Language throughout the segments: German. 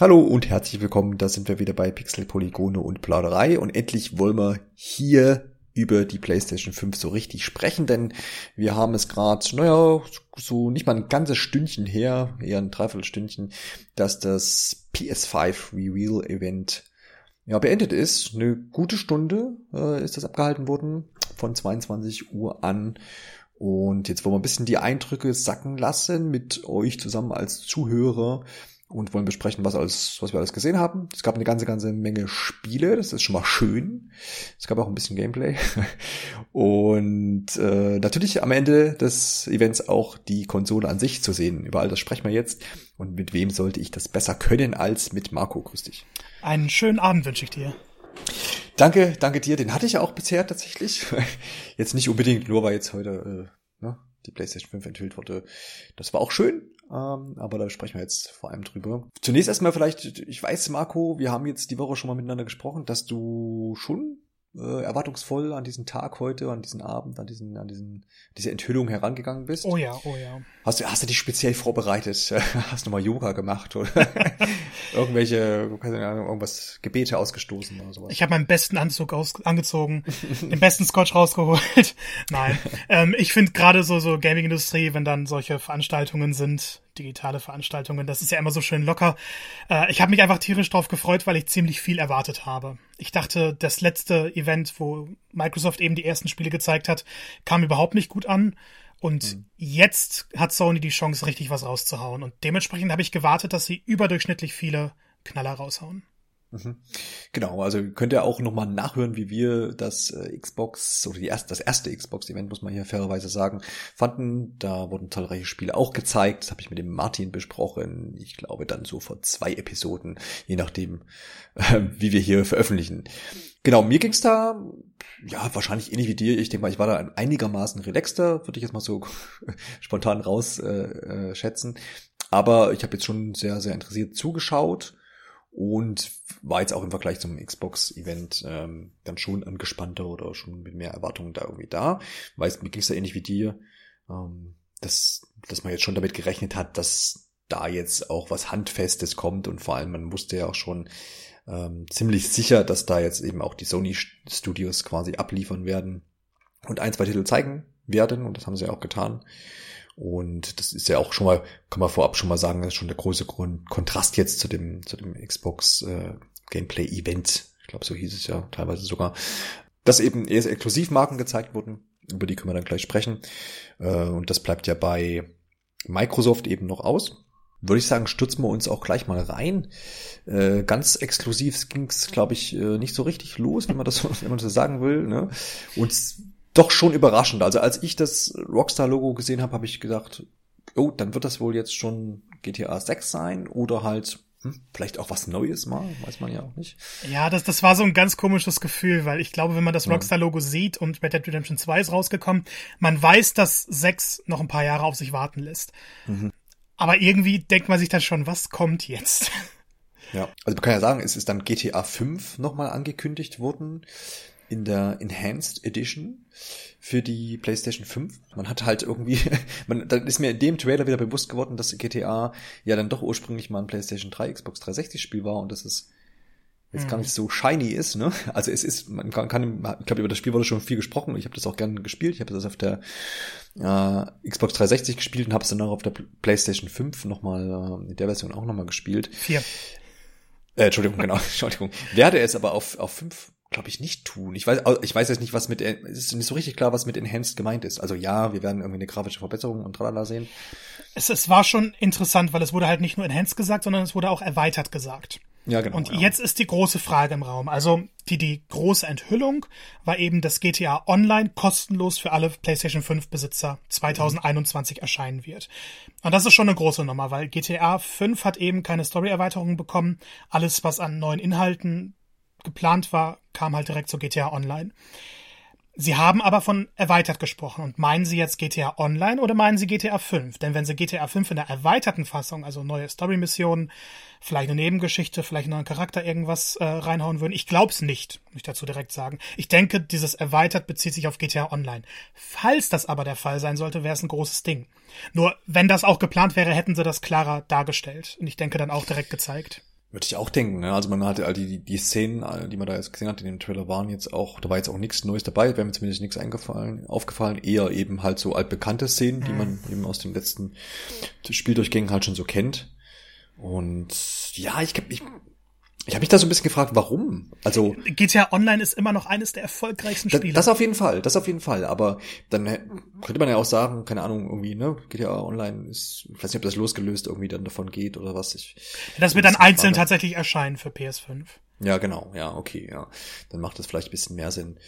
Hallo und herzlich willkommen, da sind wir wieder bei Pixel, Polygone und Plauderei und endlich wollen wir hier über die PlayStation 5 so richtig sprechen, denn wir haben es gerade, naja, so nicht mal ein ganzes Stündchen her, eher ein Dreiviertelstündchen, dass das PS5 Reveal Event ja, beendet ist. Eine gute Stunde äh, ist das abgehalten worden, von 22 Uhr an. Und jetzt wollen wir ein bisschen die Eindrücke sacken lassen mit euch zusammen als Zuhörer und wollen besprechen, was alles, was wir alles gesehen haben. Es gab eine ganze, ganze Menge Spiele, das ist schon mal schön. Es gab auch ein bisschen Gameplay. Und äh, natürlich am Ende des Events auch die Konsole an sich zu sehen. Über all das sprechen wir jetzt. Und mit wem sollte ich das besser können als mit Marco? Grüß dich. Einen schönen Abend wünsche ich dir. Danke, danke dir. Den hatte ich ja auch bisher tatsächlich. Jetzt nicht unbedingt, nur weil jetzt heute äh, ne, die PlayStation 5 enthüllt wurde. Das war auch schön, aber da sprechen wir jetzt vor allem drüber. Zunächst erstmal vielleicht, ich weiß, Marco, wir haben jetzt die Woche schon mal miteinander gesprochen, dass du schon äh, erwartungsvoll an diesen Tag heute, an diesen Abend, an diesen, an diesen, diese Enthüllung herangegangen bist. Oh ja, oh ja. Hast du, hast du dich speziell vorbereitet? Hast du mal Yoga gemacht oder irgendwelche, keine Ahnung, irgendwas Gebete ausgestoßen oder sowas? Ich habe meinen besten Anzug aus, angezogen, den besten Scotch rausgeholt. Nein, ähm, ich finde gerade so so Gaming-Industrie, wenn dann solche Veranstaltungen sind, digitale Veranstaltungen. Das ist ja immer so schön locker. Äh, ich habe mich einfach tierisch drauf gefreut, weil ich ziemlich viel erwartet habe. Ich dachte, das letzte Event, wo Microsoft eben die ersten Spiele gezeigt hat, kam überhaupt nicht gut an. Und mhm. jetzt hat Sony die Chance, richtig was rauszuhauen. Und dementsprechend habe ich gewartet, dass sie überdurchschnittlich viele Knaller raushauen. Mhm. Genau, also könnt ihr auch nochmal nachhören, wie wir das äh, Xbox oder die erste, das erste Xbox-Event, muss man hier fairerweise sagen, fanden. Da wurden zahlreiche Spiele auch gezeigt. Das habe ich mit dem Martin besprochen. Ich glaube dann so vor zwei Episoden, je nachdem, äh, wie wir hier veröffentlichen. Genau, mir ging's da, ja, wahrscheinlich ähnlich wie dir. Ich denke mal, ich war da einigermaßen relaxter, würde ich jetzt mal so spontan raus äh, äh. Aber ich habe jetzt schon sehr, sehr interessiert zugeschaut und war jetzt auch im Vergleich zum Xbox-Event ähm, dann schon angespannter oder schon mit mehr Erwartungen da irgendwie da. Weißt, mir ging es ja ähnlich wie dir, ähm, dass, dass man jetzt schon damit gerechnet hat, dass da jetzt auch was Handfestes kommt und vor allem man wusste ja auch schon ähm, ziemlich sicher, dass da jetzt eben auch die Sony Studios quasi abliefern werden und ein, zwei Titel zeigen werden und das haben sie ja auch getan. Und das ist ja auch schon mal, kann man vorab schon mal sagen, das ist schon der große Grund, Kontrast jetzt zu dem, zu dem Xbox äh, Gameplay Event. Ich glaube, so hieß es ja teilweise sogar. Dass eben erst Exklusivmarken gezeigt wurden, über die können wir dann gleich sprechen. Äh, und das bleibt ja bei Microsoft eben noch aus. Würde ich sagen, stürzen wir uns auch gleich mal rein. Äh, ganz exklusiv ging es, glaube ich, äh, nicht so richtig los, wenn man das, wenn man das sagen will. Ne? Und doch schon überraschend. Also als ich das Rockstar-Logo gesehen habe, habe ich gedacht, oh, dann wird das wohl jetzt schon GTA 6 sein oder halt hm, vielleicht auch was Neues mal, weiß man ja auch nicht. Ja, das, das war so ein ganz komisches Gefühl, weil ich glaube, wenn man das Rockstar-Logo sieht und Red Dead Redemption 2 ist rausgekommen, man weiß, dass 6 noch ein paar Jahre auf sich warten lässt. Mhm. Aber irgendwie denkt man sich dann schon, was kommt jetzt? Ja, also man kann ja sagen, es ist dann GTA 5 nochmal angekündigt worden in der Enhanced Edition für die PlayStation 5. Man hat halt irgendwie, man, dann ist mir in dem Trailer wieder bewusst geworden, dass GTA ja dann doch ursprünglich mal ein PlayStation 3, Xbox 360 Spiel war und dass es jetzt mhm. gar nicht so shiny ist, ne? Also es ist, man kann, kann ich glaube über das Spiel wurde schon viel gesprochen. Ich habe das auch gerne gespielt. Ich habe das auf der äh, Xbox 360 gespielt und habe es dann auch auf der PlayStation 5 nochmal äh, in der Version auch nochmal gespielt. Vier. Äh, Entschuldigung, genau, Entschuldigung. Werde es aber auf auf 5 glaube ich, nicht tun. Ich weiß, ich weiß jetzt nicht, was mit, es ist nicht so richtig klar, was mit Enhanced gemeint ist. Also ja, wir werden irgendwie eine grafische Verbesserung und tralala sehen. Es, es war schon interessant, weil es wurde halt nicht nur Enhanced gesagt, sondern es wurde auch erweitert gesagt. Ja, genau. Und ja. jetzt ist die große Frage im Raum. Also die, die große Enthüllung war eben, dass GTA Online kostenlos für alle PlayStation 5 Besitzer 2021 mhm. erscheinen wird. Und das ist schon eine große Nummer, weil GTA 5 hat eben keine Story-Erweiterungen bekommen. Alles, was an neuen Inhalten geplant war, kam halt direkt zu GTA Online. Sie haben aber von erweitert gesprochen und meinen Sie jetzt GTA Online oder meinen Sie GTA 5? Denn wenn Sie GTA 5 in der erweiterten Fassung, also neue Story-Missionen, vielleicht eine Nebengeschichte, vielleicht einen neuen Charakter irgendwas äh, reinhauen würden, ich glaub's nicht, muss ich dazu direkt sagen. Ich denke, dieses erweitert bezieht sich auf GTA Online. Falls das aber der Fall sein sollte, wäre es ein großes Ding. Nur wenn das auch geplant wäre, hätten sie das klarer dargestellt und ich denke dann auch direkt gezeigt. Würde ich auch denken, ne? Also man hatte all die, die Szenen, die man da jetzt gesehen hat in dem Trailer, waren jetzt auch, da war jetzt auch nichts Neues dabei, wäre mir zumindest nichts eingefallen, aufgefallen, eher eben halt so altbekannte Szenen, die man eben aus dem letzten Spieldurchgängen halt schon so kennt. Und ja, ich, ich ich habe mich da so ein bisschen gefragt, warum? Also GTA Online ist immer noch eines der erfolgreichsten Spiele. Das, das auf jeden Fall, das auf jeden Fall. Aber dann könnte man ja auch sagen, keine Ahnung, irgendwie, ne, GTA Online ist, ich weiß nicht, ob das losgelöst irgendwie dann davon geht oder was. Ich, das wird dann einzeln tatsächlich erscheinen für PS5. Ja, genau, ja, okay, ja. Dann macht das vielleicht ein bisschen mehr Sinn.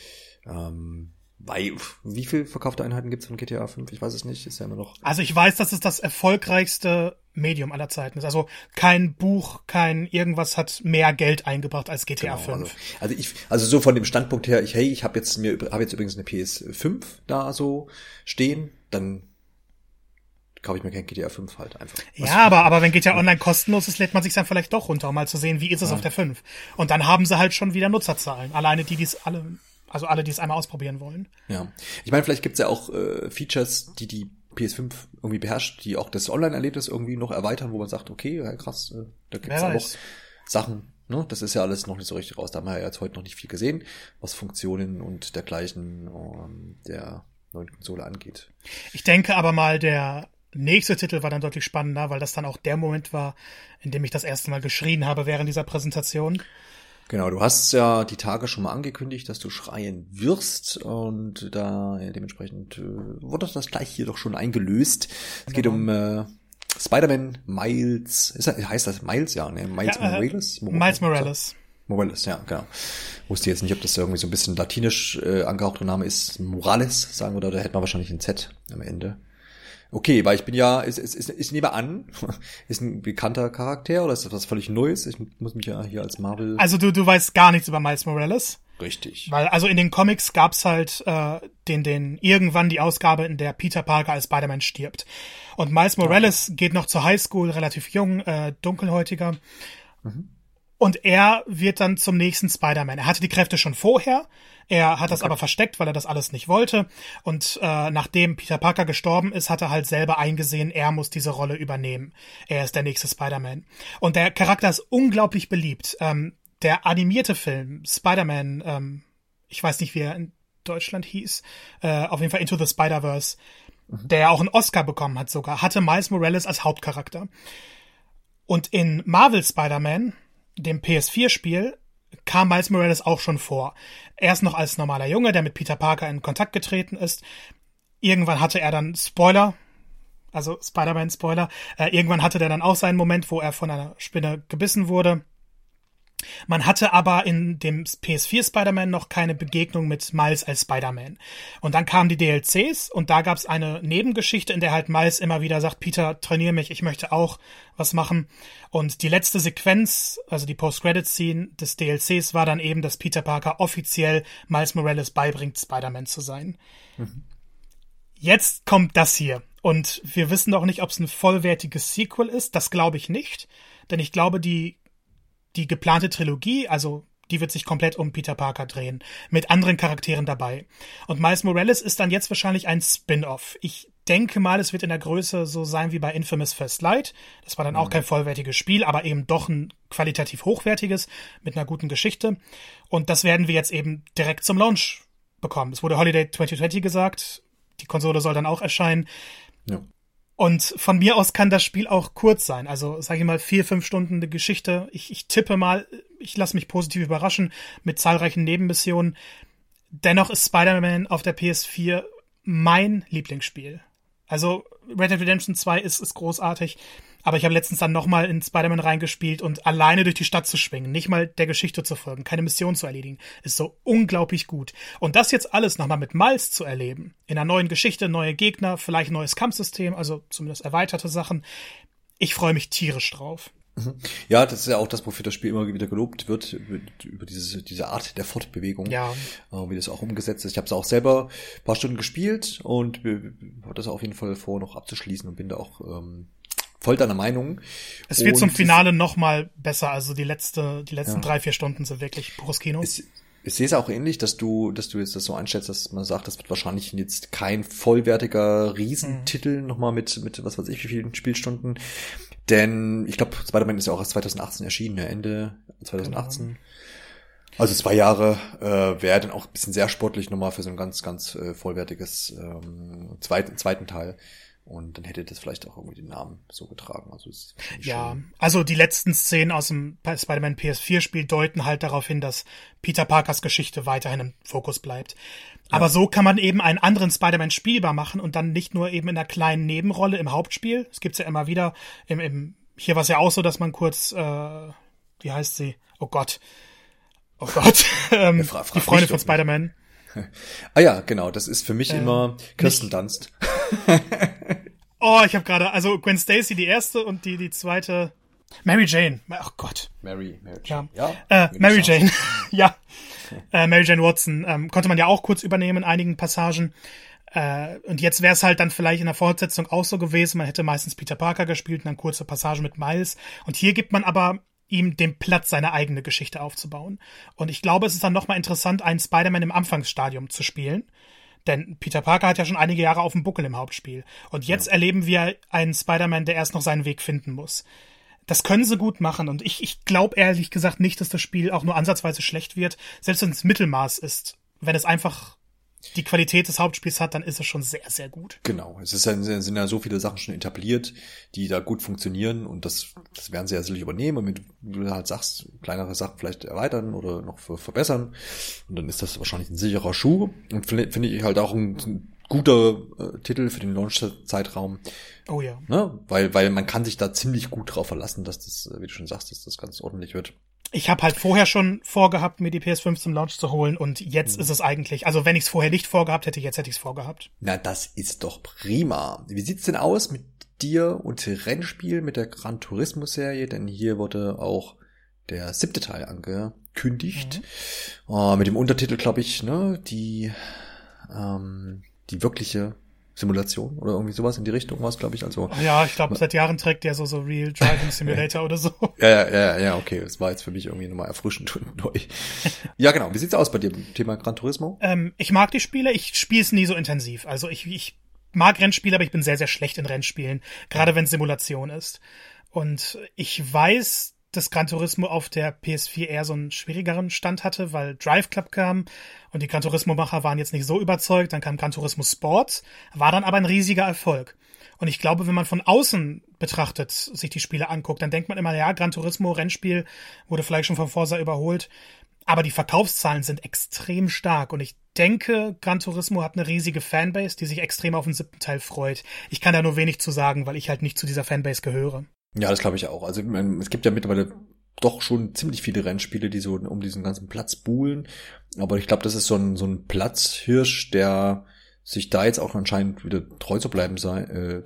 Ähm, bei, wie viel verkaufte Einheiten gibt's von GTA 5? Ich weiß es nicht, ist ja immer noch. Also ich weiß, dass es das erfolgreichste Medium aller Zeiten ist. Also kein Buch, kein irgendwas hat mehr Geld eingebracht als GTA genau, 5. Also, also, ich, also so von dem Standpunkt her, ich, hey, ich habe jetzt mir, habe jetzt übrigens eine PS5 da so stehen, dann kaufe ich mir kein GTA 5 halt einfach. Ja, aber, aber wenn GTA Online kostenlos ist, lädt man sich dann vielleicht doch runter, um mal zu sehen, wie ist es ja. auf der 5. Und dann haben sie halt schon wieder Nutzerzahlen. Alleine die, die es alle also alle, die es einmal ausprobieren wollen. Ja. Ich meine, vielleicht gibt's ja auch äh, Features, die die PS5 irgendwie beherrscht, die auch das Online-Erlebnis irgendwie noch erweitern, wo man sagt, okay, ja, krass, äh, da gibt's auch Sachen, ne? Das ist ja alles noch nicht so richtig raus. Da haben wir ja jetzt heute noch nicht viel gesehen, was Funktionen und dergleichen um, der neuen Konsole angeht. Ich denke aber mal, der nächste Titel war dann deutlich spannender, weil das dann auch der Moment war, in dem ich das erste Mal geschrien habe während dieser Präsentation. Genau, du hast ja die Tage schon mal angekündigt, dass du schreien wirst und da ja, dementsprechend äh, wurde das gleich hier doch schon eingelöst. Es geht um äh, Spider-Man Miles, ist das, heißt das Miles? Ja, ne? Miles ja, äh, Morales? Miles Morales. Morales, ja, genau. Wusste jetzt nicht, ob das irgendwie so ein bisschen latinisch äh, angehauchter Name ist. Morales, sagen wir da, da hätten wir wahrscheinlich ein Z am Ende. Okay, weil ich bin ja, ist, ist, ist, ich nehme an, ist ein bekannter Charakter oder ist das was völlig Neues? Ich muss mich ja hier als Marvel. Also du, du weißt gar nichts über Miles Morales. Richtig. Weil, also in den Comics gab's halt äh, den, den irgendwann die Ausgabe, in der Peter Parker als Spider-Man stirbt. Und Miles Morales okay. geht noch zur Highschool, relativ jung, äh, dunkelhäutiger. Mhm. Und er wird dann zum nächsten Spider-Man. Er hatte die Kräfte schon vorher. Er hat das aber versteckt, weil er das alles nicht wollte. Und äh, nachdem Peter Parker gestorben ist, hat er halt selber eingesehen, er muss diese Rolle übernehmen. Er ist der nächste Spider-Man. Und der Charakter ist unglaublich beliebt. Ähm, der animierte Film Spider-Man, ähm, ich weiß nicht, wie er in Deutschland hieß, äh, auf jeden Fall Into the Spider-Verse, mhm. der auch einen Oscar bekommen hat sogar, hatte Miles Morales als Hauptcharakter. Und in Marvel Spider-Man dem PS4-Spiel kam Miles Morales auch schon vor. Erst noch als normaler Junge, der mit Peter Parker in Kontakt getreten ist. Irgendwann hatte er dann Spoiler, also Spider-Man-Spoiler, äh, irgendwann hatte der dann auch seinen Moment, wo er von einer Spinne gebissen wurde. Man hatte aber in dem PS4 Spider-Man noch keine Begegnung mit Miles als Spider-Man. Und dann kamen die DLCs und da gab es eine Nebengeschichte, in der halt Miles immer wieder sagt, Peter, trainier mich, ich möchte auch was machen. Und die letzte Sequenz, also die Post-Credit-Scene des DLCs war dann eben, dass Peter Parker offiziell Miles Morales beibringt, Spider-Man zu sein. Mhm. Jetzt kommt das hier. Und wir wissen noch nicht, ob es ein vollwertiges Sequel ist. Das glaube ich nicht. Denn ich glaube, die die geplante Trilogie, also die wird sich komplett um Peter Parker drehen, mit anderen Charakteren dabei. Und Miles Morales ist dann jetzt wahrscheinlich ein Spin-off. Ich denke mal, es wird in der Größe so sein wie bei Infamous First Light. Das war dann mhm. auch kein vollwertiges Spiel, aber eben doch ein qualitativ hochwertiges mit einer guten Geschichte. Und das werden wir jetzt eben direkt zum Launch bekommen. Es wurde Holiday 2020 gesagt. Die Konsole soll dann auch erscheinen. Ja. Und von mir aus kann das Spiel auch kurz sein. Also, sage ich mal, vier, fünf Stunden eine Geschichte. Ich, ich tippe mal, ich lasse mich positiv überraschen mit zahlreichen Nebenmissionen. Dennoch ist Spider-Man auf der PS4 mein Lieblingsspiel. Also, Red Dead Redemption 2 ist, ist großartig. Aber ich habe letztens dann nochmal in Spider-Man reingespielt und alleine durch die Stadt zu schwingen, nicht mal der Geschichte zu folgen, keine Mission zu erledigen, ist so unglaublich gut. Und das jetzt alles nochmal mit Miles zu erleben, in einer neuen Geschichte, neue Gegner, vielleicht neues Kampfsystem, also zumindest erweiterte Sachen, ich freue mich tierisch drauf. Ja, das ist ja auch das, wofür das Spiel immer wieder gelobt wird, über diese, diese Art der Fortbewegung, ja. wie das auch umgesetzt ist. Ich habe es auch selber ein paar Stunden gespielt und habe das auf jeden Fall vor, noch abzuschließen und bin da auch ähm, voll deiner Meinung. Es wird und zum Finale noch mal besser. Also die letzte, die letzten ja. drei, vier Stunden sind wirklich pures Kino. Es, ich sehe es auch ähnlich, dass du, dass du jetzt das so einschätzt, dass man sagt, das wird wahrscheinlich jetzt kein vollwertiger Riesentitel mhm. nochmal mit, mit was weiß ich, wie vielen Spielstunden. Denn ich glaube, Spider-Man ist ja auch erst 2018 erschienen, ja, Ende 2018. Genau. Also zwei Jahre äh, wäre dann auch ein bisschen sehr sportlich nochmal für so ein ganz, ganz äh, vollwertiges ähm, zweiten, zweiten Teil. Und dann hätte das vielleicht auch irgendwie den Namen so getragen. Also ist ja, schön. also die letzten Szenen aus dem Spider-Man PS4-Spiel deuten halt darauf hin, dass Peter Parkers Geschichte weiterhin im Fokus bleibt. Ja. Aber so kann man eben einen anderen Spider-Man spielbar machen und dann nicht nur eben in einer kleinen Nebenrolle im Hauptspiel. Es gibt's ja immer wieder. Im, im, hier war es ja auch so, dass man kurz, äh, wie heißt sie? Oh Gott. Oh Gott. ähm, ja, die Freunde von Spider-Man. ah ja, genau. Das ist für mich äh, immer Kirsten Dunst. oh, ich habe gerade, also Gwen Stacy die erste und die die zweite Mary Jane. Ach Gott. Mary, Mary Jane. Ja. ja äh, Mary Jane. ja. Äh, Mary Jane Watson ähm, konnte man ja auch kurz übernehmen in einigen Passagen. Äh, und jetzt wäre es halt dann vielleicht in der Fortsetzung auch so gewesen. Man hätte meistens Peter Parker gespielt und dann kurze Passage mit Miles. Und hier gibt man aber ihm den Platz, seine eigene Geschichte aufzubauen. Und ich glaube, es ist dann nochmal interessant, einen Spider-Man im Anfangsstadium zu spielen. Denn Peter Parker hat ja schon einige Jahre auf dem Buckel im Hauptspiel. Und jetzt ja. erleben wir einen Spider-Man, der erst noch seinen Weg finden muss. Das können sie gut machen. Und ich, ich glaube ehrlich gesagt nicht, dass das Spiel auch nur ansatzweise schlecht wird. Selbst wenn es Mittelmaß ist. Wenn es einfach die Qualität des Hauptspiels hat, dann ist es schon sehr, sehr gut. Genau. Es ist sind ja so viele Sachen schon etabliert, die da gut funktionieren und das, das werden sie ja sicherlich übernehmen und mit, wie du halt sagst, kleinere Sachen vielleicht erweitern oder noch verbessern. Und dann ist das wahrscheinlich ein sicherer Schuh und finde find ich halt auch ein, ein guter äh, Titel für den Launch-Zeitraum. Oh ja. Ne? Weil, weil man kann sich da ziemlich gut drauf verlassen, dass das, wie du schon sagst, dass das ganz ordentlich wird ich habe halt vorher schon vorgehabt, mir die PS5 zum Launch zu holen und jetzt mhm. ist es eigentlich, also wenn ich es vorher nicht vorgehabt hätte, jetzt hätte ich es vorgehabt. Na, das ist doch prima. Wie sieht's denn aus mit dir und Rennspiel mit der Gran Turismo Serie? Denn hier wurde auch der siebte Teil angekündigt. Mhm. Uh, mit dem Untertitel, glaube ich, ne, die, ähm, die wirkliche Simulation oder irgendwie sowas in die Richtung was, glaube ich. Also ja, ich glaube, seit Jahren trägt der so so Real Driving Simulator oder so. Ja, ja, ja, okay. Das war jetzt für mich irgendwie nochmal erfrischend und neu. ja, genau. Wie sieht's aus bei dir Thema Gran Turismo? Ähm, ich mag die Spiele. Ich spiele es nie so intensiv. Also ich, ich mag Rennspiele, aber ich bin sehr, sehr schlecht in Rennspielen. Gerade wenn es Simulation ist. Und ich weiß, dass Gran Turismo auf der PS4 eher so einen schwierigeren Stand hatte, weil Drive Club kam und die Gran Turismo-Macher waren jetzt nicht so überzeugt. Dann kam Gran Turismo Sports, war dann aber ein riesiger Erfolg. Und ich glaube, wenn man von außen betrachtet, sich die Spiele anguckt, dann denkt man immer, ja, Gran Turismo Rennspiel wurde vielleicht schon von Forza überholt. Aber die Verkaufszahlen sind extrem stark und ich denke, Gran Turismo hat eine riesige Fanbase, die sich extrem auf den siebten Teil freut. Ich kann da nur wenig zu sagen, weil ich halt nicht zu dieser Fanbase gehöre. Ja, das glaube ich auch. Also es gibt ja mittlerweile doch schon ziemlich viele Rennspiele, die so um diesen ganzen Platz buhlen. Aber ich glaube, das ist so ein, so ein Platzhirsch, der sich da jetzt auch anscheinend wieder treu zu bleiben sei. Äh,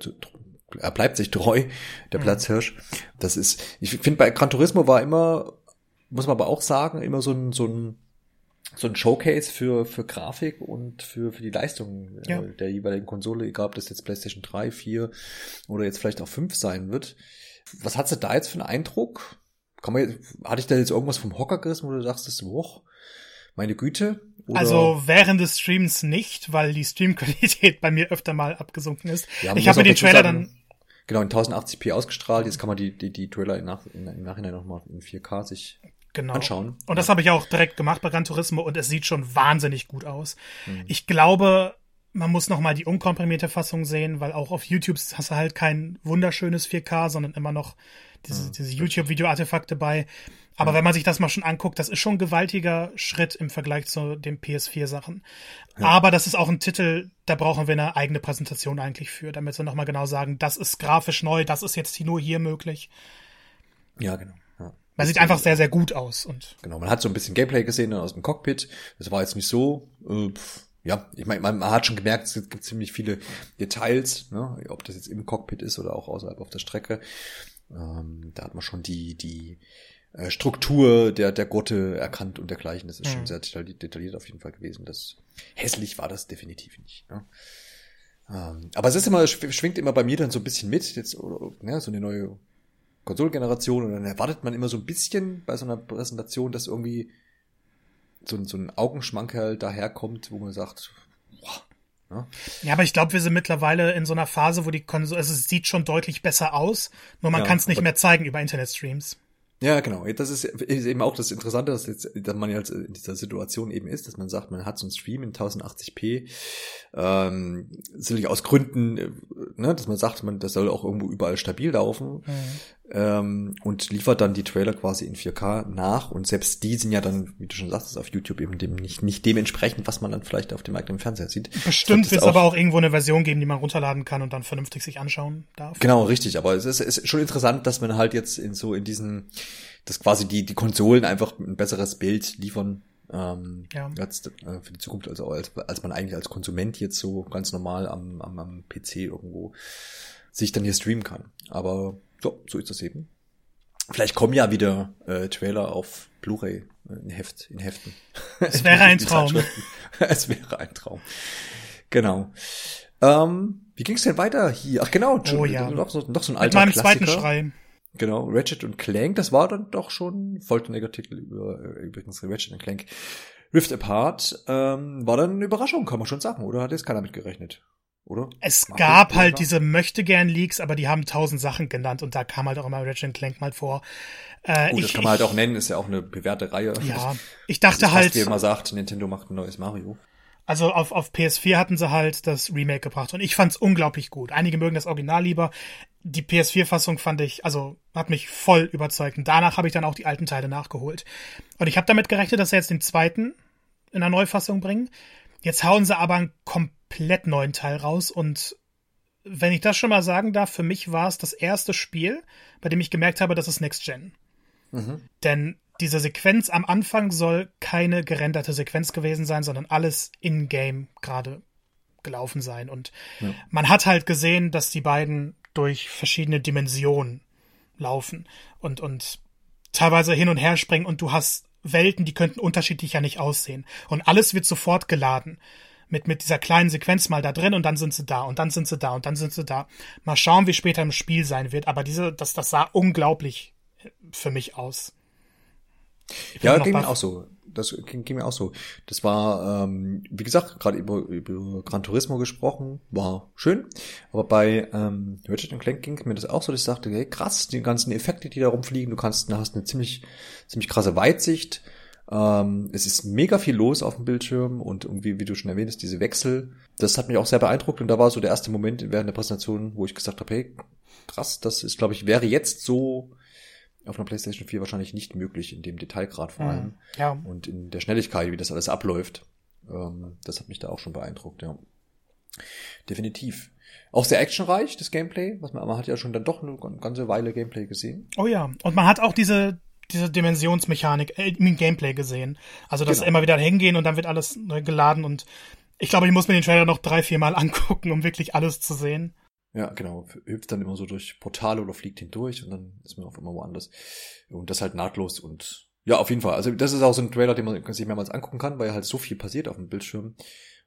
er bleibt sich treu, der mhm. Platzhirsch. Das ist, ich finde bei Gran Turismo war immer, muss man aber auch sagen, immer so ein, so ein so ein Showcase für, für Grafik und für, für die Leistung äh, ja. der jeweiligen Konsole, egal ob das jetzt PlayStation 3, 4 oder jetzt vielleicht auch 5 sein wird. Was hast du da jetzt für einen Eindruck? Kann man, hatte ich da jetzt irgendwas vom Hocker gerissen, wo du dachtest, woch, meine Güte? Oder? Also während des Streams nicht, weil die Streamqualität bei mir öfter mal abgesunken ist. Ja, ich habe mir den Trailer sagen, dann genau in 1080p ausgestrahlt. Jetzt kann man die die, die Trailer im, Nach im Nachhinein noch mal in 4K sich genau. anschauen. Und das habe ich auch direkt gemacht bei Gran Turismo und es sieht schon wahnsinnig gut aus. Mhm. Ich glaube, man muss noch mal die unkomprimierte Fassung sehen, weil auch auf YouTube hast du halt kein wunderschönes 4K, sondern immer noch diese, diese YouTube-Video-Artefakte bei. Aber ja. wenn man sich das mal schon anguckt, das ist schon ein gewaltiger Schritt im Vergleich zu den PS4-Sachen. Ja. Aber das ist auch ein Titel, da brauchen wir eine eigene Präsentation eigentlich für, damit wir nochmal genau sagen, das ist grafisch neu, das ist jetzt nur hier möglich. Ja, genau. Ja. Man sieht einfach sehr, sehr gut aus. Und genau, man hat so ein bisschen Gameplay gesehen aus dem Cockpit. Das war jetzt nicht so, äh, ja, ich meine, man, man hat schon gemerkt, es gibt ziemlich viele Details, ne? ob das jetzt im Cockpit ist oder auch außerhalb auf der Strecke. Ähm, da hat man schon die, die äh, Struktur der, der Gurte erkannt und dergleichen. Das ist mhm. schon sehr detailliert, detailliert auf jeden Fall gewesen. Das hässlich war das definitiv nicht. Ne? Ähm, aber es ist immer, schwingt immer bei mir dann so ein bisschen mit, jetzt, oder, ne, so eine neue Konsolgeneration und dann erwartet man immer so ein bisschen bei so einer Präsentation, dass irgendwie so, so ein Augenschmankerl daherkommt, wo man sagt, boah, Ne? Ja, aber ich glaube, wir sind mittlerweile in so einer Phase, wo die Konsole, also es sieht schon deutlich besser aus, nur man Ja, kann es nicht mehr zeigen über Internetstreams. Ja, genau. Das ist, ist eben auch das Interessante, dass, jetzt, dass man jetzt in dieser Situation eben ist, dass man sagt, man hat so einen Stream in 1080p, ähm, sicherlich aus Gründen, äh, ne, dass man sagt, man, das soll auch irgendwo überall stabil laufen ähm, und liefert dann die Trailer quasi in 4K nach und selbst die sind ja dann, wie du schon sagst, auf YouTube eben dem nicht, nicht dementsprechend, was man dann vielleicht auf dem eigenen Fernseher sieht. Bestimmt wird es aber auch irgendwo eine Version geben, die man runterladen kann und dann vernünftig sich anschauen darf. Genau, richtig. Aber es ist, ist schon interessant, dass man halt jetzt in so in diesen, dass quasi die, die Konsolen einfach ein besseres Bild liefern. Ähm, Ja. jetzt, äh, für die Zukunft, also als, als man eigentlich als Konsument jetzt so ganz normal am, am, am PC irgendwo sich dann hier streamen kann. Aber so, so ist das eben. Vielleicht kommen ja wieder äh, Trailer auf Blu-ray äh, in Heft, in Heften. Es wäre ein In Traum. Es wäre ein Traum. Genau. Ähm, wie ging's denn weiter hier? Ach genau, Oh ja. noch, so, noch so ein Mit alter meinem Klassiker. zweiten Schrei. Genau, Ratchet und Clank, das war dann doch schon Vollständiger-Artikel über äh, übrigens Ratchet und Clank. Rift Apart ähm, war dann eine Überraschung, kann man schon sagen, oder hat jetzt keiner mit gerechnet? Oder? Es Marco, gab oder? halt diese Möchtegern-Leaks, aber die haben tausend Sachen genannt und da kam halt auch immer Ratchet Clank mal vor. Äh, Gut, ich, das kann man halt auch nennen, ist ja auch eine bewährte Reihe. Ja, ich Das dachte fast, halt, wie man sagt, Nintendo macht ein neues Mario. also auf, auf PS4 hatten sie halt das Remake gebracht und ich fand's unglaublich gut. Einige mögen das Original lieber. Die PS4-Fassung fand ich, also hat mich voll überzeugt. Und danach habe ich dann auch die alten Teile nachgeholt. Und ich habe damit gerechnet, dass sie jetzt den zweiten in einer Neufassung bringen. Jetzt hauen sie aber einen komplett neuen Teil raus und wenn ich das schon mal sagen darf, für mich war es das erste Spiel, bei dem ich gemerkt habe, das ist Next Gen. Mhm. Denn diese Sequenz am Anfang soll keine gerenderte Sequenz gewesen sein, sondern alles in-game gerade gelaufen sein. Und Ja. man hat halt gesehen, dass die beiden durch verschiedene Dimensionen laufen und, und teilweise hin und her springen und du hast Welten, die könnten unterschiedlicher nicht aussehen. Und alles wird sofort geladen. Mit, mit dieser kleinen Sequenz mal da drin und dann sind sie da und dann sind sie da und dann sind sie da. Mal schauen, wie später im Spiel sein wird. Aber diese, das, das sah unglaublich für mich aus. Ja, ging mir auch so. Das ging, ging mir auch so. Das war, ähm, wie gesagt, gerade über, über Gran Turismo gesprochen, war schön. Aber bei ähm, Ratchet Clank ging mir das auch so, dass ich dachte, hey, krass, die ganzen Effekte, die da rumfliegen, du kannst, du hast eine ziemlich, ziemlich krasse Weitsicht. Ähm, es ist mega viel los auf dem Bildschirm und irgendwie, wie du schon erwähnt hast, diese Wechsel, das hat mich auch sehr beeindruckt und da war so der erste Moment während der Präsentation, wo ich gesagt habe, hey, krass, das ist, glaube ich, wäre jetzt so auf einer PlayStation 4 wahrscheinlich nicht möglich, in dem Detailgrad vor allem Mhm. Ja, und in der Schnelligkeit, wie das alles abläuft. Ähm, das hat mich da auch schon beeindruckt, ja. Definitiv. Auch sehr actionreich, das Gameplay. Was man, man hat ja schon dann doch eine ganze Weile Gameplay gesehen. Oh ja, und man hat auch diese, diese Dimensionsmechanik äh, im Gameplay gesehen. Also, dass Genau. immer wieder hingehen und dann wird alles neu geladen und ich glaube, ich muss mir den Trailer noch drei, vier Mal angucken, um wirklich alles zu sehen. Ja, genau. Hüpft dann immer so durch Portale oder fliegt hindurch und dann ist man auf immer woanders. Und das halt nahtlos und ja, auf jeden Fall. Also das ist auch so ein Trailer, den man sich mehrmals angucken kann, weil halt so viel passiert auf dem Bildschirm.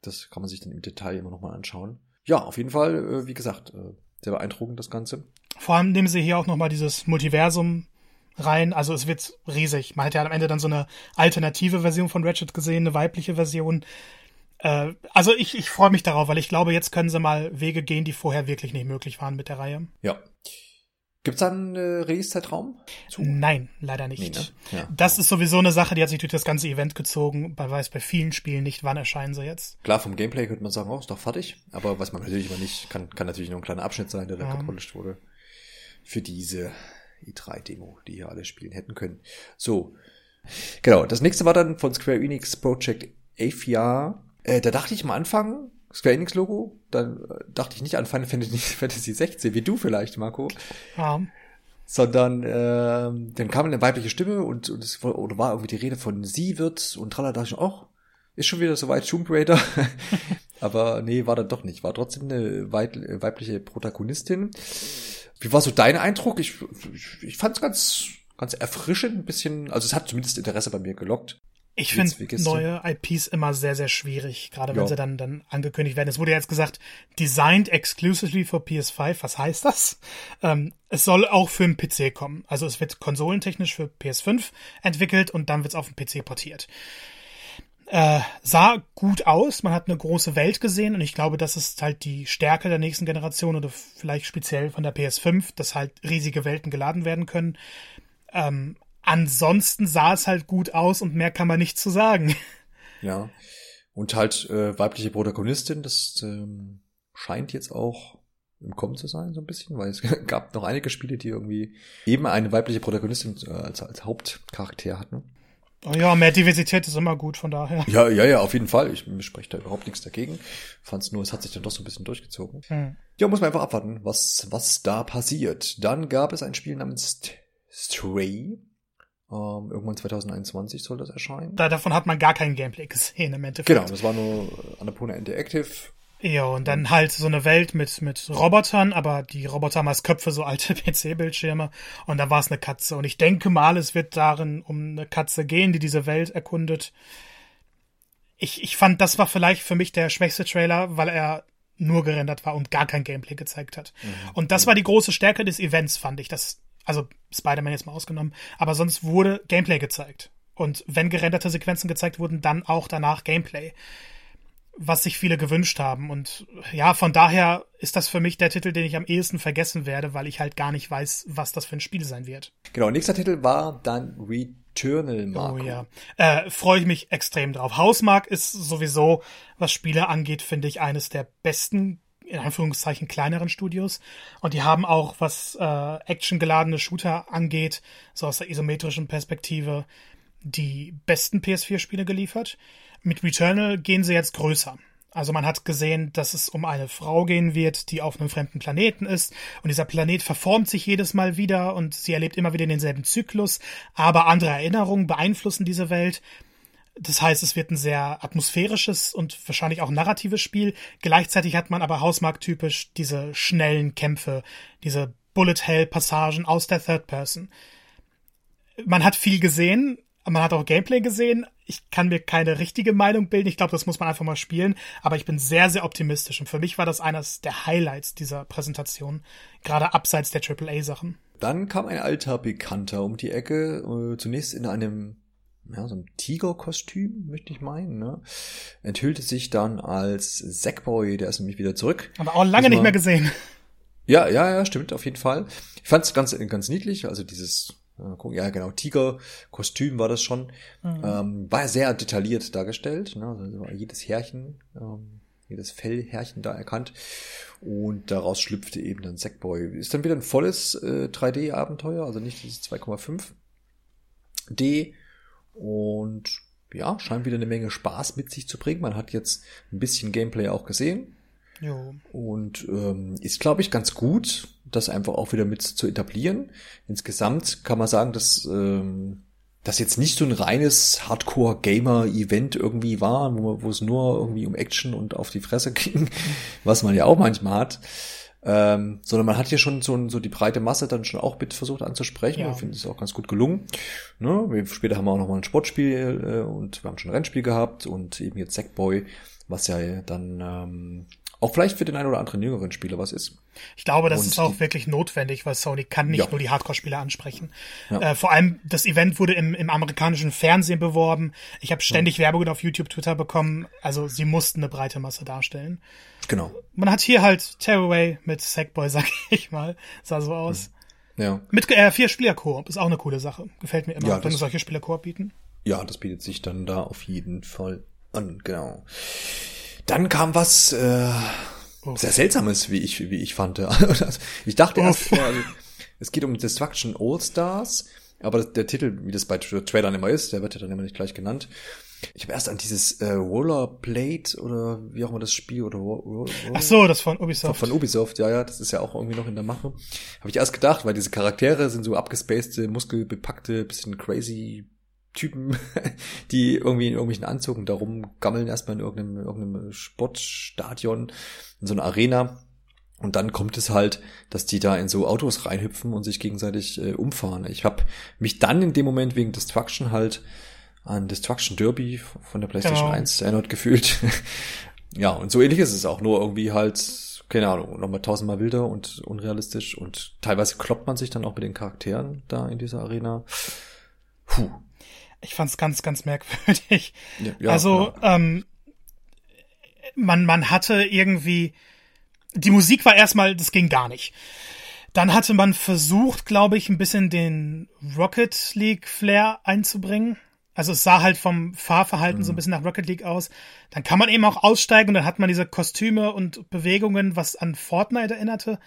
Das kann man sich dann im Detail immer nochmal anschauen. Ja, auf jeden Fall, äh, wie gesagt, äh, sehr beeindruckend das Ganze. Vor allem nehmen sie hier auch nochmal dieses Multiversum rein. Also es wird riesig. Man hat ja am Ende dann so eine alternative Version von Ratchet gesehen, eine weibliche Version. Äh, also ich, ich freue mich darauf, weil ich glaube, jetzt können sie mal Wege gehen, die vorher wirklich nicht möglich waren mit der Reihe. Ja. Gibt's da einen äh, Release-Zeitraum? Nein, leider nicht. Nee, ne? Ja. Das ist sowieso eine Sache, die hat sich durch das ganze Event gezogen. Man weiß bei vielen Spielen nicht, wann erscheinen sie jetzt. Klar, vom Gameplay könnte man sagen, oh, ist doch fertig. Aber was man natürlich immer nicht, kann, kann natürlich nur ein kleiner Abschnitt sein, der da Ja. gepolished wurde. Für diese i3-Demo, die hier alle spielen hätten können. So. Genau, das nächste war dann von Square Enix Project Aphia. Äh, da dachte ich am Anfang, Square Enix Logo, dann äh, dachte ich nicht an Final Fantasy, Fantasy 16, wie du vielleicht, Marco Ja, sondern ähm, dann kam eine weibliche Stimme und, und es war, oder war irgendwie die Rede von sie wird und tralala, dachte ich, oh, ist schon wieder soweit Tomb Raider. Aber nee, war dann doch nicht. War trotzdem eine äh, weibliche Protagonistin. Wie war so dein Eindruck? Ich, ich, ich fand es ganz, ganz erfrischend, ein bisschen, also es hat zumindest Interesse bei mir gelockt. ich finde neue IPs immer sehr, sehr schwierig, gerade wenn Ja. sie dann, dann angekündigt werden. Es wurde jetzt gesagt, designed exclusively for PS5. Was heißt das? Ähm, es soll auch für den PC kommen. Also es wird konsolentechnisch für PS5 entwickelt und dann wird es auf den PC portiert. Äh, sah gut aus, man hat eine große Welt gesehen und ich glaube, das ist halt die Stärke der nächsten Generation oder vielleicht speziell von der PS5, dass halt riesige Welten geladen werden können. Ähm, ansonsten sah es halt gut aus und mehr kann man nicht zu sagen. Ja. Und halt äh, weibliche Protagonistin, das ähm, scheint jetzt auch im Kommen zu sein, so ein bisschen, weil es gab noch einige Spiele, die irgendwie eben eine weibliche Protagonistin äh, als, als Hauptcharakter hatten. Oh ja, mehr Diversität ist immer gut, von daher. Ja, ja, ja, auf jeden Fall. Ich spreche da überhaupt nichts dagegen. Fand's nur, es hat sich dann doch so ein bisschen durchgezogen. Hm. Ja, muss man einfach abwarten, was, was da passiert. Dann gab es ein Spiel namens Stray. Ähm, irgendwann 2021 soll das erscheinen. Da, davon hat man gar kein Gameplay gesehen im Endeffekt. Genau, das war nur Annapurna Interactive ja, und dann halt so eine Welt mit, mit Robotern, aber die Roboter haben als Köpfe so alte PC-Bildschirme und da war es eine Katze. Und ich denke mal, es wird darin um eine Katze gehen, die diese Welt erkundet. Ich, ich fand, das war vielleicht für mich der schwächste Trailer, weil er nur gerendert war und gar kein Gameplay gezeigt hat. Mhm. Und das war die große Stärke des Events, fand ich. Das, also Spider-Man jetzt mal ausgenommen, aber sonst wurde Gameplay gezeigt. Und wenn gerenderte Sequenzen gezeigt wurden, dann auch danach Gameplay was sich viele gewünscht haben. Und ja, von daher ist das für mich der Titel, den ich am ehesten vergessen werde, weil ich halt gar nicht weiß, was das für ein Spiel sein wird. Genau, nächster Titel war dann Returnal Marco. Oh ja, äh, freue ich mich extrem drauf. Hausmark ist sowieso, was Spiele angeht, finde ich eines der besten in Anführungszeichen kleineren Studios. Und die haben auch, was äh, actiongeladene Shooter angeht, so aus der isometrischen Perspektive, die besten PS4-Spiele geliefert. Mit Returnal gehen sie jetzt größer. Also man hat gesehen, dass es um eine Frau gehen wird, die auf einem fremden Planeten ist. Und dieser Planet verformt sich jedes Mal wieder und sie erlebt immer wieder denselben Zyklus. Aber andere Erinnerungen beeinflussen diese Welt. Das heißt, es wird ein sehr atmosphärisches und wahrscheinlich auch narratives Spiel. Gleichzeitig hat man aber hausmarkttypisch diese schnellen Kämpfe, diese Bullet-Hell-Passagen aus der Third Person. Man hat viel gesehen, man hat auch Gameplay gesehen. Ich kann mir keine richtige Meinung bilden. Ich glaube, das muss man einfach mal spielen. Aber ich bin sehr, sehr optimistisch. Und für mich war das eines der Highlights dieser Präsentation. Gerade abseits der AAA-Sachen. Dann kam ein alter Bekannter um die Ecke. Äh, zunächst in einem ja, so ein Tiger-Kostüm, möchte ich meinen, ne? Enthüllte sich dann als Sackboy, der ist nämlich wieder zurück. Aber auch lange Diesmal, nicht mehr gesehen. Ja, ja, ja, stimmt, auf jeden Fall. Ich fand es ganz, ganz niedlich, also dieses ja, genau, Tiger-Kostüm war das schon. Mhm. Ähm, war sehr detailliert dargestellt. Ne? Also jedes Härchen, ähm, jedes Fellhärchen da erkannt. Und daraus schlüpfte eben dann Sackboy. Ist dann wieder ein volles äh, 3D-Abenteuer, also nicht dieses 2,5D. Und ja, scheint wieder eine Menge Spaß mit sich zu bringen. Man hat jetzt ein bisschen Gameplay auch gesehen. Jo. Und ähm, ist, glaube ich, ganz gut, das einfach auch wieder mit zu etablieren. Insgesamt kann man sagen, dass ähm, das jetzt nicht so ein reines Hardcore-Gamer-Event irgendwie war, wo, wo es nur irgendwie um Action und auf die Fresse ging, was man ja auch manchmal hat. Ähm, sondern man hat hier schon so, so die breite Masse dann schon auch mit versucht anzusprechen ja. und finde es auch ganz gut gelungen. Ne? Später haben wir auch noch mal ein Sportspiel äh, und wir haben schon ein Rennspiel gehabt und eben jetzt Sackboy, was ja dann ähm, auch vielleicht für den einen oder anderen jüngeren Spieler was ist. Ich glaube, das und ist auch die, wirklich notwendig, weil Sony kann nicht ja. nur die Hardcore-Spieler ansprechen. Ja. Äh, vor allem, das Event wurde im, im amerikanischen Fernsehen beworben. Ich habe ständig ja. Werbung auf YouTube, Twitter bekommen. Also sie mussten eine breite Masse darstellen. Genau. Man hat hier halt Tearaway mit Sackboy, sag ich mal. Sah so aus. Ja. Mit äh, vier Spieler Koop ist auch eine coole Sache. Gefällt mir immer, ja, wenn solche Spieler Koop bieten. Ja, das bietet sich dann da auf jeden Fall an, genau. Dann kam was äh, oh. sehr Seltsames, wie ich, wie ich fand. Ich dachte erst, ja, also, es geht um Destruction All Stars, aber der Titel, wie das bei Trailern immer ist, der wird ja dann immer nicht gleich genannt. Ich habe erst an dieses äh, Rollerblade oder wie auch immer das Spiel oder Roller, Ach so, das von Ubisoft. Von, von Ubisoft, ja, ja, das ist ja auch irgendwie noch in der Mache. Habe ich erst gedacht, weil diese Charaktere sind so abgespacede, muskelbepackte, bisschen crazy Typen, die irgendwie in irgendwelchen Anzügen darum gammeln, erstmal in irgendeinem, irgendeinem Sportstadion, in so einer Arena. Und dann kommt es halt, dass die da in so Autos reinhüpfen und sich gegenseitig äh, umfahren. Ich habe mich dann in dem Moment wegen Destruction halt an Destruction Derby von der PlayStation genau. 1 erinnert gefühlt. ja, und so ähnlich ist es auch, nur irgendwie halt, keine Ahnung, nochmal tausendmal wilder und unrealistisch und teilweise kloppt man sich dann auch mit den Charakteren da in dieser Arena. Puh, Ich fand's ganz, ganz merkwürdig. Ja, ja, also, ähm, man, man hatte irgendwie, die Musik war erstmal, das ging gar nicht. Dann hatte man versucht, glaube ich, ein bisschen den Rocket League Flair einzubringen. Also es sah halt vom Fahrverhalten mhm. so ein bisschen nach Rocket League aus. Dann kann man eben auch aussteigen und dann hat man diese Kostüme und Bewegungen, was an Fortnite erinnerte.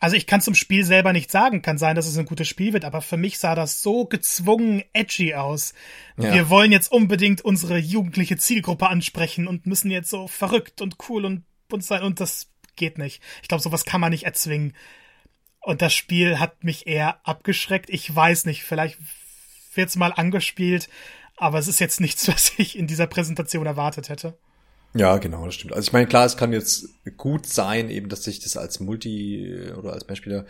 Also ich kann zum Spiel selber nicht sagen. Kann sein, dass es ein gutes Spiel wird, aber für mich sah das so gezwungen edgy aus. Ja. Wir wollen jetzt unbedingt unsere jugendliche Zielgruppe ansprechen und müssen jetzt so verrückt und cool und bunt sein und das geht nicht. Ich glaube, sowas kann man nicht erzwingen. Und das Spiel hat mich eher abgeschreckt. Ich weiß nicht, vielleicht wird's mal angespielt, aber es ist jetzt nichts, was ich in dieser Präsentation erwartet hätte. Ja, genau, das stimmt. Also ich meine, klar, es kann jetzt gut sein, eben, dass sich das als Multi- oder als Beispieler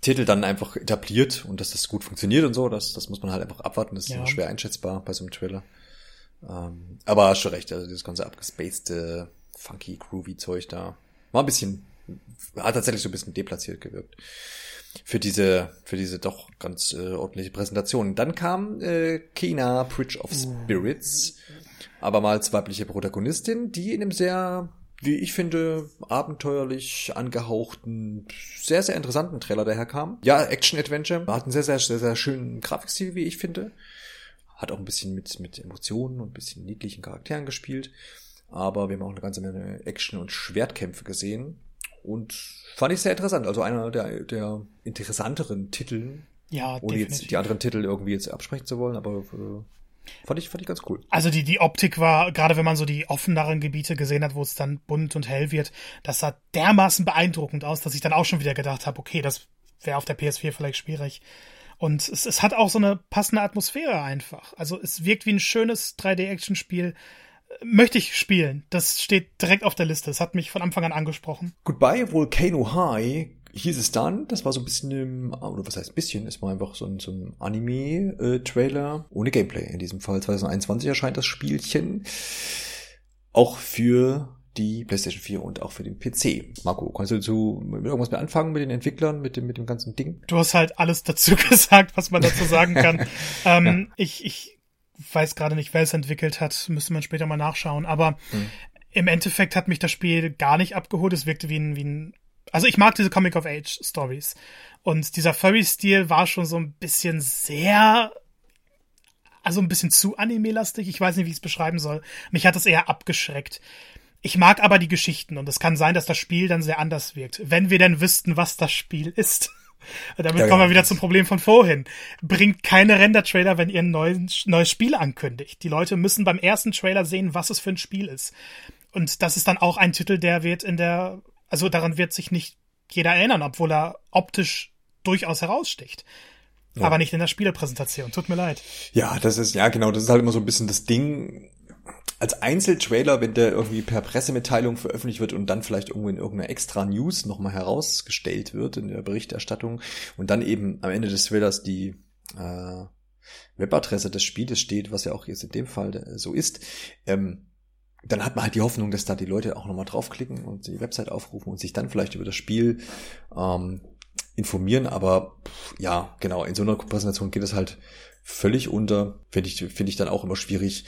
Titel dann einfach etabliert und dass das gut funktioniert und so. Das, das muss man halt einfach abwarten. Das ist ja. schwer einschätzbar bei so einem Trailer. Ähm, aber hast schon recht, also das ganze abgespacede, funky, groovy Zeug da war ein bisschen hat tatsächlich so ein bisschen deplatziert gewirkt für diese für diese doch ganz äh, ordentliche Präsentation. Dann kam äh, Kina Bridge of Spirits, aber mal weibliche Protagonistin, die in einem sehr wie ich finde, abenteuerlich angehauchten, sehr, sehr interessanten Trailer daherkam. Ja, Action-Adventure. Hat einen sehr, sehr, sehr, sehr schönen Grafikstil, wie ich finde. Hat auch ein bisschen mit, mit Emotionen und ein bisschen niedlichen Charakteren gespielt. Aber wir haben auch eine ganze Menge Action- und Schwertkämpfe gesehen. Und fand ich sehr interessant. Also einer der, der interessanteren Titel. Ja, ohne definitiv. jetzt die anderen Titel irgendwie jetzt absprechen zu wollen, aber äh, fand ich, fand ich ganz cool. Also die, die Optik war, gerade wenn man so die offeneren Gebiete gesehen hat, wo es dann bunt und hell wird, das sah dermaßen beeindruckend aus, dass ich dann auch schon wieder gedacht habe, okay, das wäre auf der PS4 vielleicht schwierig. Und es, es hat auch so eine passende Atmosphäre einfach. Also es wirkt wie ein schönes 3D-Action-Spiel, möchte ich spielen. Das steht direkt auf der Liste. Es hat mich von Anfang an angesprochen. Goodbye Volcano High hieß es dann. Das war so ein bisschen im, oder was heißt bisschen? Es war einfach so ein, so ein Anime-Trailer ohne Gameplay. In diesem Fall 2021 erscheint das Spielchen. Auch für die PlayStation 4 und auch für den PC. Marco, kannst du dazu irgendwas mehr anfangen mit den Entwicklern, mit dem, mit dem ganzen Ding? Du hast halt alles dazu gesagt, was man dazu sagen kann. ähm, ja. Ich, ich weiß gerade nicht, wer es entwickelt hat, müsste man später mal nachschauen. Aber hm. im Endeffekt hat mich das Spiel gar nicht abgeholt. Es wirkte wie ein, wie ein also ich mag diese Comic of Age Stories. Und dieser Furry-Stil war schon so ein bisschen sehr, also ein bisschen zu anime-lastig. Ich weiß nicht, wie ich es beschreiben soll. Mich hat das eher abgeschreckt. Ich mag aber die Geschichten und es kann sein, dass das Spiel dann sehr anders wirkt. Wenn wir denn wüssten, was das Spiel ist. Damit ja, kommen wir wieder zum Problem von vorhin. Bringt keine Render-Trailer, wenn ihr ein neues, neues Spiel ankündigt. Die Leute müssen beim ersten Trailer sehen, was es für ein Spiel ist. Und das ist dann auch ein Titel, der wird in der, also daran wird sich nicht jeder erinnern, obwohl er optisch durchaus heraussticht. Ja. Aber nicht in der Spielepräsentation. Tut mir leid. Ja, das ist, ja genau, das ist halt immer so ein bisschen das Ding als Einzeltrailer, wenn der irgendwie per Pressemitteilung veröffentlicht wird und dann vielleicht irgendwo in irgendeiner extra News nochmal herausgestellt wird in der Berichterstattung und dann eben am Ende des Trailers die äh, Webadresse des Spieles steht, was ja auch jetzt in dem Fall so ist, ähm, dann hat man halt die Hoffnung, dass da die Leute auch nochmal draufklicken und die Website aufrufen und sich dann vielleicht über das Spiel ähm, informieren. Aber ja, genau, in so einer Präsentation geht es halt völlig unter. Finde ich, finde ich dann auch immer schwierig,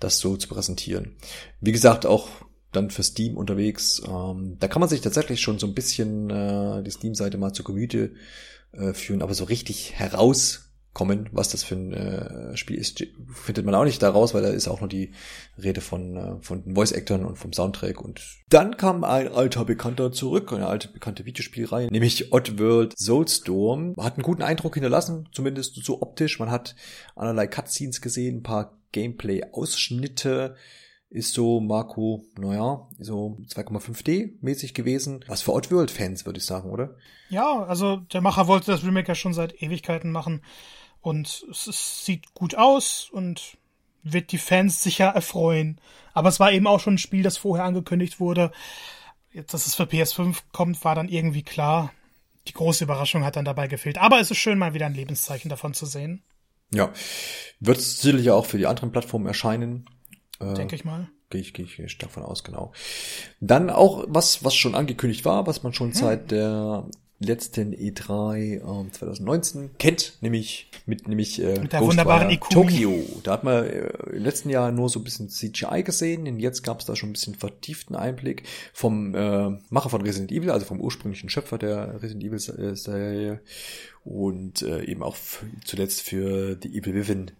das so zu präsentieren. Wie gesagt, auch dann für Steam unterwegs. Ähm, da kann man sich tatsächlich schon so ein bisschen äh, die Steam-Seite mal zu Gemüte äh, führen, aber so richtig herauskommen, was das für ein äh, Spiel ist, findet man auch nicht daraus, weil da ist auch nur die Rede von, äh, von den Voice-Actern und vom Soundtrack. Und dann kam ein alter Bekannter zurück, eine alte bekannte Videospielreihe, nämlich Oddworld Soulstorm. Hat einen guten Eindruck hinterlassen, zumindest so optisch. Man hat allerlei Cutscenes gesehen, ein paar Gameplay-Ausschnitte ist so Marco, naja, so 2,5D mäßig gewesen. Was für Oddworld-Fans, würde ich sagen, oder? Ja, also der Macher wollte das Remake ja schon seit Ewigkeiten machen. Und es, es sieht gut aus und wird die Fans sicher erfreuen. Aber es war eben auch schon ein Spiel, das vorher angekündigt wurde. Jetzt, dass es für PS5 kommt, war dann irgendwie klar. Die große Überraschung hat dann dabei gefehlt. Aber es ist schön, mal wieder ein Lebenszeichen davon zu sehen. Ja, wird sicherlich auch für die anderen Plattformen erscheinen. Äh, Denke ich mal. Gehe ich, gehe ich stark von aus, genau. Dann auch was, was schon angekündigt war, was man schon hm. seit der letzten E3 ähm, 2019 kennt, nämlich mit nämlich äh, mit der wunderbaren. Tokio. Da hat man äh, im letzten Jahr nur so ein bisschen CGI gesehen und jetzt gab es da schon ein bisschen vertieften Einblick vom äh, Macher von Resident Evil, also vom ursprünglichen Schöpfer der Resident Evil äh, Serie und äh, eben auch zuletzt für The Evil Within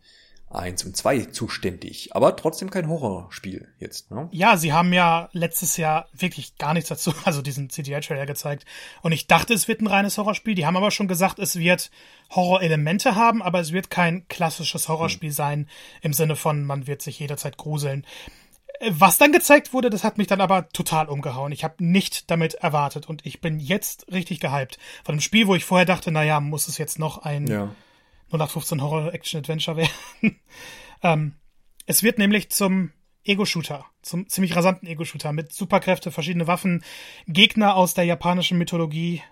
1 und 2 zuständig, aber trotzdem kein Horrorspiel jetzt, ne? Ja, sie haben ja letztes Jahr wirklich gar nichts dazu, also diesen CGI-Trailer gezeigt. Und ich dachte, es wird ein reines Horrorspiel. Die haben aber schon gesagt, es wird Horrorelemente haben, aber es wird kein klassisches Horrorspiel hm. sein, im Sinne von, man wird sich jederzeit gruseln. Was dann gezeigt wurde, das hat mich dann aber total umgehauen. Ich habe nicht damit erwartet und ich bin jetzt richtig gehypt. Von einem Spiel, wo ich vorher dachte, naja, muss es jetzt noch ein ja 0815 Horror-Action-Adventure werden. ähm, es wird nämlich zum Ego-Shooter, zum ziemlich rasanten Ego-Shooter mit Superkräfte, verschiedene Waffen, Gegner aus der japanischen Mythologie,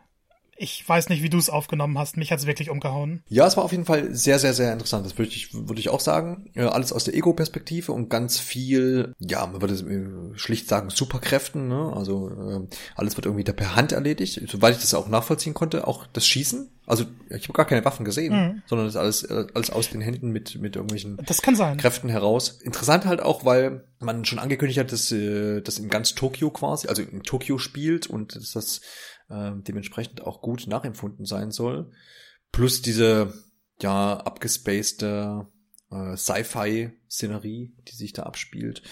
ich weiß nicht, wie du es aufgenommen hast. Mich hat's wirklich umgehauen. Ja, es war auf jeden Fall sehr, sehr, sehr interessant. Das würde ich, würde ich auch sagen. Alles aus der Ego-Perspektive und ganz viel, ja, man würde äh, schlicht sagen, Superkräften. Ne? Also äh, alles wird irgendwie da per Hand erledigt. Soweit ich das auch nachvollziehen konnte, auch das Schießen. Also ich habe gar keine Waffen gesehen, mhm. sondern das alles, äh, alles aus den Händen mit, mit irgendwelchen das kann sein. Kräften heraus. Interessant halt auch, weil man schon angekündigt hat, dass das in ganz Tokio quasi, also in Tokio spielt und dass das äh, dementsprechend auch gut nachempfunden sein soll. Plus diese ja abgespacede äh, Sci-Fi-Szenerie, die sich da abspielt.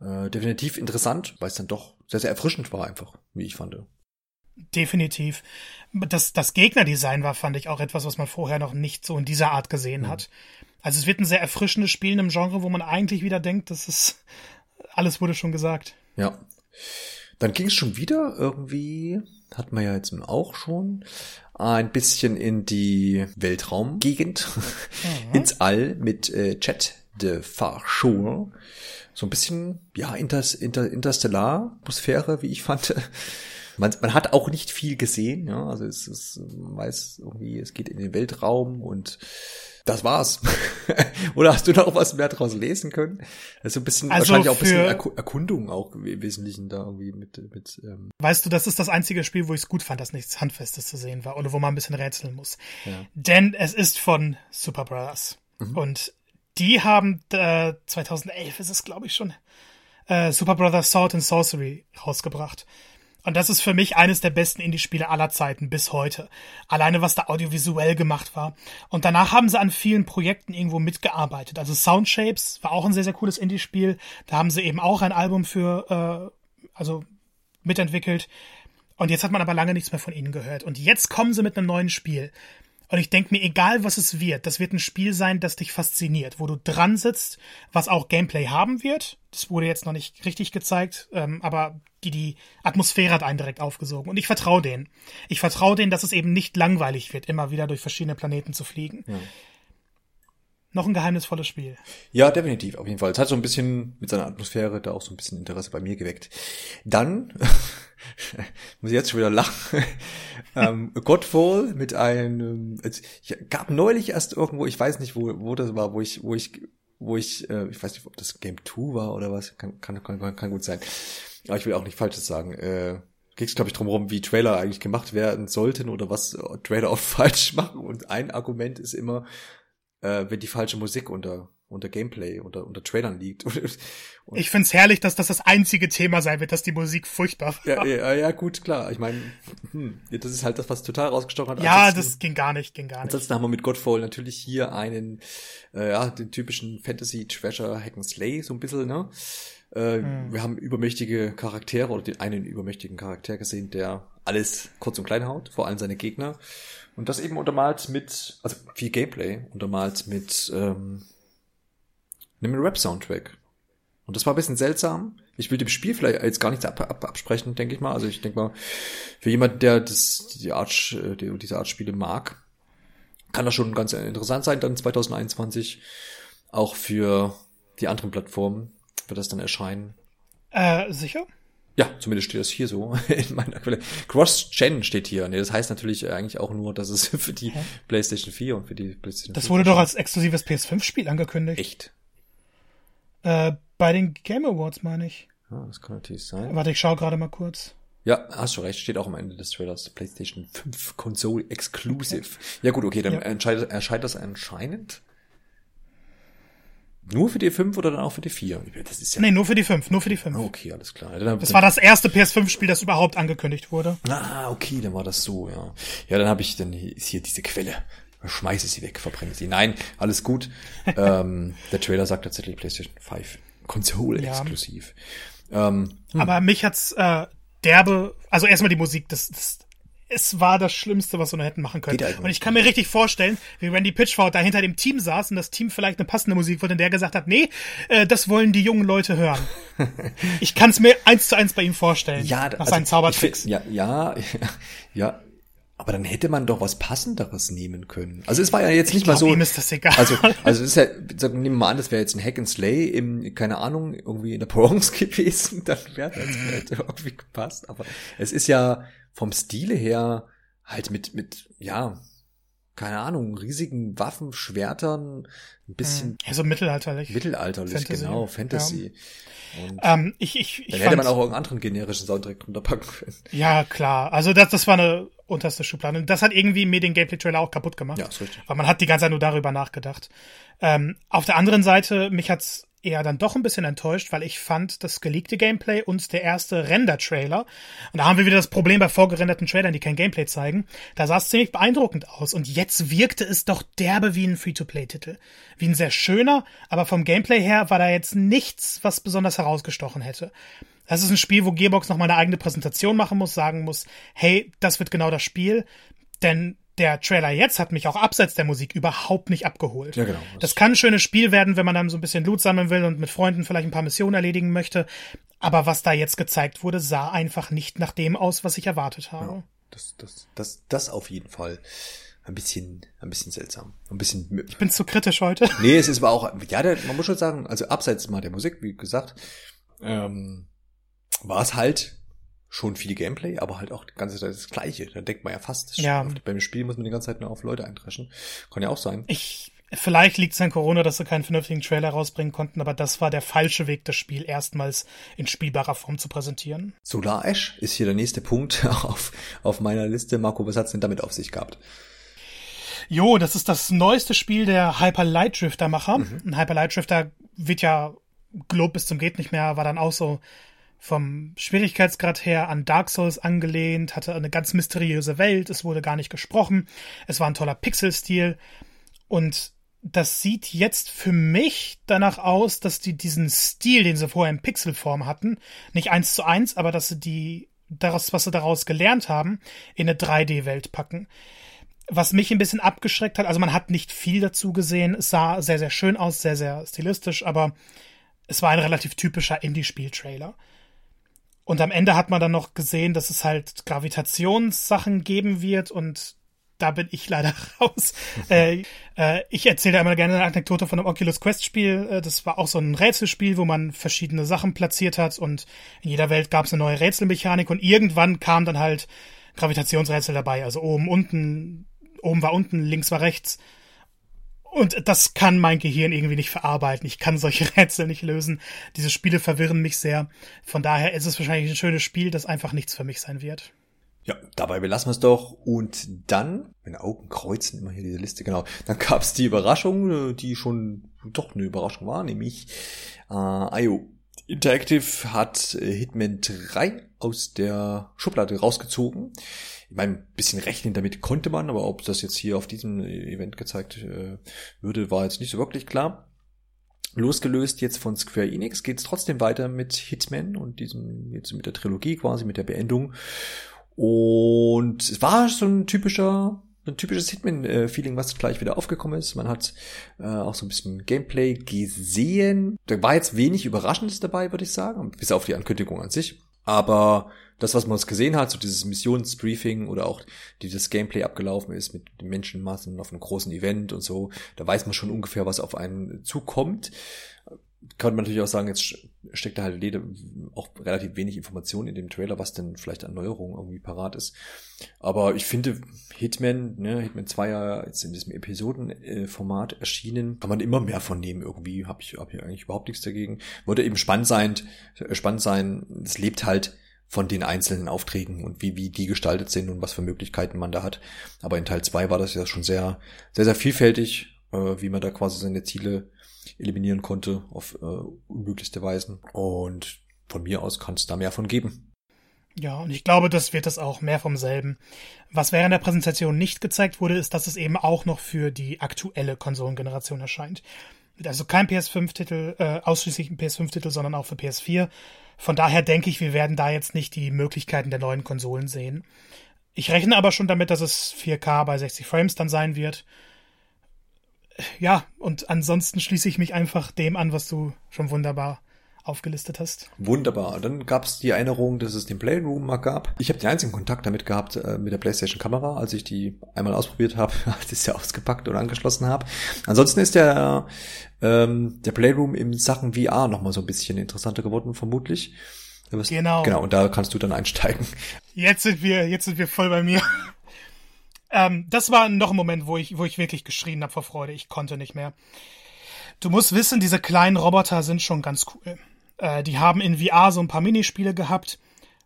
Äh, definitiv interessant, weil es dann doch sehr, sehr erfrischend war einfach, wie ich fand. Definitiv. Das, das Gegnerdesign war, fand ich, auch etwas, was man vorher noch nicht so in dieser Art gesehen mhm. hat. Also es wird ein sehr erfrischendes Spiel in einem Genre, wo man eigentlich wieder denkt, das ist alles wurde schon gesagt. Ja. Dann ging es schon wieder irgendwie hat man ja jetzt auch schon, ein bisschen in die Weltraumgegend, mhm. ins All mit äh, Chat de Farshore. So ein bisschen, ja, Inters, Inter, Interstellar-Atmosphäre, wie ich fand. Man, man hat auch nicht viel gesehen, ja, also es ist, man weiß irgendwie, es geht in den Weltraum und das war's. Oder hast du noch was mehr daraus lesen können? Also ein bisschen, also wahrscheinlich auch ein bisschen Erku Erkundung auch im Wesentlichen da irgendwie mit, mit ähm Weißt du, das ist das einzige Spiel, wo ich es gut fand, dass nichts Handfestes zu sehen war oder wo man ein bisschen rätseln muss. Ja. Denn es ist von Super Brothers. Mhm. Und die haben äh, 2011 ist es, glaube ich, schon, äh, Super Brothers Sword and Sorcery rausgebracht. Und das ist für mich eines der besten Indie-Spiele aller Zeiten bis heute. Alleine was da audiovisuell gemacht war. Und danach haben sie an vielen Projekten irgendwo mitgearbeitet. Also Soundshapes war auch ein sehr, sehr cooles Indie-Spiel. Da haben sie eben auch ein Album für, äh, also mitentwickelt. Und jetzt hat man aber lange nichts mehr von ihnen gehört. Und jetzt kommen sie mit einem neuen Spiel. Und ich denke mir, egal was es wird, das wird ein Spiel sein, das dich fasziniert, wo du dran sitzt, was auch Gameplay haben wird. Das wurde jetzt noch nicht richtig gezeigt, ähm, aber die, die Atmosphäre hat einen direkt aufgesogen. Und ich vertraue denen. Ich vertraue denen, dass es eben nicht langweilig wird, immer wieder durch verschiedene Planeten zu fliegen. Ja. Noch ein geheimnisvolles Spiel. Ja, definitiv, auf jeden Fall. Es hat so ein bisschen mit seiner Atmosphäre da auch so ein bisschen Interesse bei mir geweckt. Dann muss ich jetzt schon wieder lachen. ähm, Godfall mit einem, es gab neulich erst irgendwo, ich weiß nicht, wo, wo das war, wo ich, wo ich, wo ich, äh, ich weiß nicht, ob das Game 2 war oder was, kann, kann, kann, kann gut sein. Aber ich will auch nicht Falsches sagen. Äh, ging es, glaube ich, drum wie Trailer eigentlich gemacht werden sollten oder was Trailer auch falsch machen. Und ein Argument ist immer, äh, wenn die falsche Musik unter unter Gameplay, unter, unter Trailern liegt. Und ich find's herrlich, dass das das einzige Thema sein wird, dass die Musik furchtbar war. Ja, ja, ja gut, klar. Ich meine, hm, das ist halt das, was total rausgestochen hat. Ja, das ging gar nicht, ging gar nicht. Ansonsten haben wir mit Godfall natürlich hier einen, äh, ja, den typischen Fantasy Treasure Hack and Slay, so ein bisschen, ne? Äh, hm. Wir haben übermächtige Charaktere oder den einen übermächtigen Charakter gesehen, der alles kurz und klein haut, vor allem seine Gegner. Und das eben untermalt mit, also viel Gameplay, untermalt mit ähm, einem Rap-Soundtrack. Und das war ein bisschen seltsam. Ich will dem Spiel vielleicht jetzt gar nichts ab, ab, absprechen, denke ich mal. Also ich denke mal, für jemanden, der das, die Art, äh, die, diese Art Spiele mag, kann das schon ganz interessant sein, dann 2021. Auch für die anderen Plattformen wird das dann erscheinen. Äh, sicher? Ja, zumindest steht das hier so in meiner Quelle. Cross-Gen steht hier. Nee, das heißt natürlich eigentlich auch nur, dass es für die Hä? PlayStation 4 und für die PlayStation Das wurde doch als exklusives PS5-Spiel angekündigt. Echt? Äh, bei den Game Awards meine ich. Ja, das kann natürlich sein. Warte, ich schaue gerade mal kurz. Ja, hast du recht, steht auch am Ende des Trailers. PlayStation 5 Console Exclusive. Ja gut, okay, dann ja. erscheint das anscheinend nur für die 5 oder dann auch für die 4? Das ist ja nee, nur für die 5, nur für die 5. Okay, alles klar. Dann, das war das erste PS5-Spiel, das überhaupt angekündigt wurde. Ah, okay, dann war das so, ja. Ja, dann habe ich, dann ist hier diese Quelle. Schmeiße sie weg, verbrenne sie. Nein, alles gut. ähm, der Trailer sagt tatsächlich PlayStation 5 Konsole ja. exklusiv. Ähm, hm. Aber mich hat's äh, derbe, also erstmal die Musik, das, das es war das Schlimmste, was wir hätten machen können. Und ich kann mir richtig vorstellen, wie Randy Pitchford da hinter dem Team saß und das Team vielleicht eine passende Musik wollte und der gesagt hat, nee, äh, das wollen die jungen Leute hören. ich kann es mir eins zu eins bei ihm vorstellen. Ja, nach also seinen Zaubertricks. Ja, ja, ja, aber dann hätte man doch was passenderes nehmen können. Also es war ja jetzt nicht ich mal so. Ihm ist das egal. Also, also es ist ja, sagen, nehmen wir mal an, das wäre jetzt ein Hack and Slay im, keine Ahnung, irgendwie in der Bronx gewesen, dann wäre das irgendwie gepasst. Aber es ist ja vom Stile her halt mit, mit, ja, keine Ahnung, riesigen Waffen, Schwertern, ein bisschen. Also mittelalterlich. Mittelalterlich, Fantasy. genau, Fantasy. Ja. Und ähm, ich, ich, ich dann hätte man auch irgendeinen anderen generischen Soundtrack drunter packen können. Ja, klar. Also das, das war eine unterste Schublade. Und das hat irgendwie mir den Gameplay-Trailer auch kaputt gemacht. Ja, ist richtig. Weil man hat die ganze Zeit nur darüber nachgedacht. Ähm, auf der anderen Seite, mich hat's eher dann doch ein bisschen enttäuscht, weil ich fand das geleakte Gameplay und der erste Render-Trailer, und da haben wir wieder das Problem bei vorgerenderten Trailern, die kein Gameplay zeigen, da sah es ziemlich beeindruckend aus und jetzt wirkte es doch derbe wie ein Free-to-Play-Titel. Wie ein sehr schöner, aber vom Gameplay her war da jetzt nichts, was besonders herausgestochen hätte. Das ist ein Spiel, wo Gearbox noch mal eine eigene Präsentation machen muss, sagen muss, hey, das wird genau das Spiel, denn der Trailer jetzt hat mich auch abseits der Musik überhaupt nicht abgeholt. Ja, genau. Das, das kann ein schönes Spiel werden, wenn man dann so ein bisschen Loot sammeln will und mit Freunden vielleicht ein paar Missionen erledigen möchte. Aber was da jetzt gezeigt wurde, sah einfach nicht nach dem aus, was ich erwartet habe. Ja, das, das, das, das auf jeden Fall. Ein bisschen, ein bisschen seltsam. Ein bisschen. Ich bin zu kritisch heute. Nee, es ist aber auch, ja, der, man muss schon sagen, also abseits mal der Musik, wie gesagt, ähm, war es halt schon viel Gameplay, aber halt auch die ganze Zeit das Gleiche. Da denkt man ja fast. Ja. Beim Spiel muss man die ganze Zeit nur auf Leute eindreschen. Kann ja auch sein. Ich, vielleicht liegt es an Corona, dass sie keinen vernünftigen Trailer rausbringen konnten, aber das war der falsche Weg, das Spiel erstmals in spielbarer Form zu präsentieren. Solar Ash ist hier der nächste Punkt auf, auf meiner Liste. Marco, was hat's denn damit auf sich gehabt? Jo, das ist das neueste Spiel der Hyper Light Drifter Macher. Mhm. Ein Hyper Light Drifter wird ja Glob bis zum geht nicht mehr, war dann auch so vom Schwierigkeitsgrad her an Dark Souls angelehnt, hatte eine ganz mysteriöse Welt, es wurde gar nicht gesprochen, es war ein toller Pixelstil und das sieht jetzt für mich danach aus, dass die diesen Stil, den sie vorher in Pixelform hatten, nicht eins zu eins, aber dass sie die, daraus, was sie daraus gelernt haben, in eine 3D-Welt packen. Was mich ein bisschen abgeschreckt hat, also man hat nicht viel dazu gesehen, es sah sehr, sehr schön aus, sehr, sehr stilistisch, aber es war ein relativ typischer Indie-Spiel-Trailer. Und am Ende hat man dann noch gesehen, dass es halt Gravitationssachen geben wird und da bin ich leider raus. äh, äh, ich erzähle immer gerne eine Anekdote von einem Oculus Quest Spiel. Äh, das war auch so ein Rätselspiel, wo man verschiedene Sachen platziert hat und in jeder Welt gab es eine neue Rätselmechanik und irgendwann kam dann halt Gravitationsrätsel dabei. Also oben, unten, oben war unten, links war rechts. Und das kann mein Gehirn irgendwie nicht verarbeiten. Ich kann solche Rätsel nicht lösen. Diese Spiele verwirren mich sehr. Von daher ist es wahrscheinlich ein schönes Spiel, das einfach nichts für mich sein wird. Ja, dabei belassen wir es doch. Und dann, meine Augen kreuzen immer hier diese Liste, genau. Dann gab es die Überraschung, die schon doch eine Überraschung war, nämlich äh, IO Interactive hat äh, Hitman 3 aus der Schublade rausgezogen ich meine, ein bisschen rechnen damit konnte man, aber ob das jetzt hier auf diesem Event gezeigt äh, würde, war jetzt nicht so wirklich klar. Losgelöst jetzt von Square Enix geht es trotzdem weiter mit Hitman und diesem, jetzt mit der Trilogie quasi, mit der Beendung. Und es war so ein typischer, ein typisches Hitman-Feeling, was gleich wieder aufgekommen ist. Man hat äh, auch so ein bisschen Gameplay gesehen. Da war jetzt wenig Überraschendes dabei, würde ich sagen, bis auf die Ankündigung an sich. Aber das, was man uns gesehen hat, so dieses Missionsbriefing oder auch wie das Gameplay abgelaufen ist mit den Menschenmassen auf einem großen Event und so, da weiß man schon ungefähr, was auf einen zukommt. Kann man natürlich auch sagen, jetzt steckt da halt auch relativ wenig Information in dem Trailer, was denn vielleicht an Neuerungen irgendwie parat ist. Aber ich finde, Hitman, ne, Hitman 2 ja jetzt in diesem Episodenformat erschienen, kann man immer mehr von nehmen irgendwie. Habe ich, hab ich eigentlich überhaupt nichts dagegen. Würde eben spannend sein, spannend sein. Es lebt halt von den einzelnen Aufträgen und wie, wie die gestaltet sind und was für Möglichkeiten man da hat. Aber in Teil 2 war das ja schon sehr, sehr, sehr vielfältig, äh, wie man da quasi seine Ziele eliminieren konnte auf äh, unmöglichste Weisen. Und von mir aus kann es da mehr von geben. Ja, und ich glaube, das wird es auch mehr vom selben. Was während der Präsentation nicht gezeigt wurde, ist, dass es eben auch noch für die aktuelle Konsolengeneration erscheint. Also kein PS5-Titel, äh, ausschließlich ein PS5-Titel, sondern auch für PS4. Von daher denke ich, wir werden da jetzt nicht die Möglichkeiten der neuen Konsolen sehen. Ich rechne aber schon damit, dass es 4K bei 60 Frames dann sein wird. Ja, und ansonsten schließe ich mich einfach dem an, was du schon wunderbar aufgelistet hast. Wunderbar. Dann gab es die Erinnerung, dass es den Playroom mal gab. Ich habe den einzigen Kontakt damit gehabt äh, mit der PlayStation Kamera, als ich die einmal ausprobiert habe, als ich sie ausgepackt und angeschlossen habe. Ansonsten ist der ähm, der Playroom in Sachen VR noch mal so ein bisschen interessanter geworden, vermutlich. Genau. Genau. Und da kannst du dann einsteigen. Jetzt sind wir jetzt sind wir voll bei mir. ähm, das war noch ein Moment, wo ich wo ich wirklich geschrien habe vor Freude. Ich konnte nicht mehr. Du musst wissen, diese kleinen Roboter sind schon ganz cool. Äh, die haben in VR so ein paar Minispiele gehabt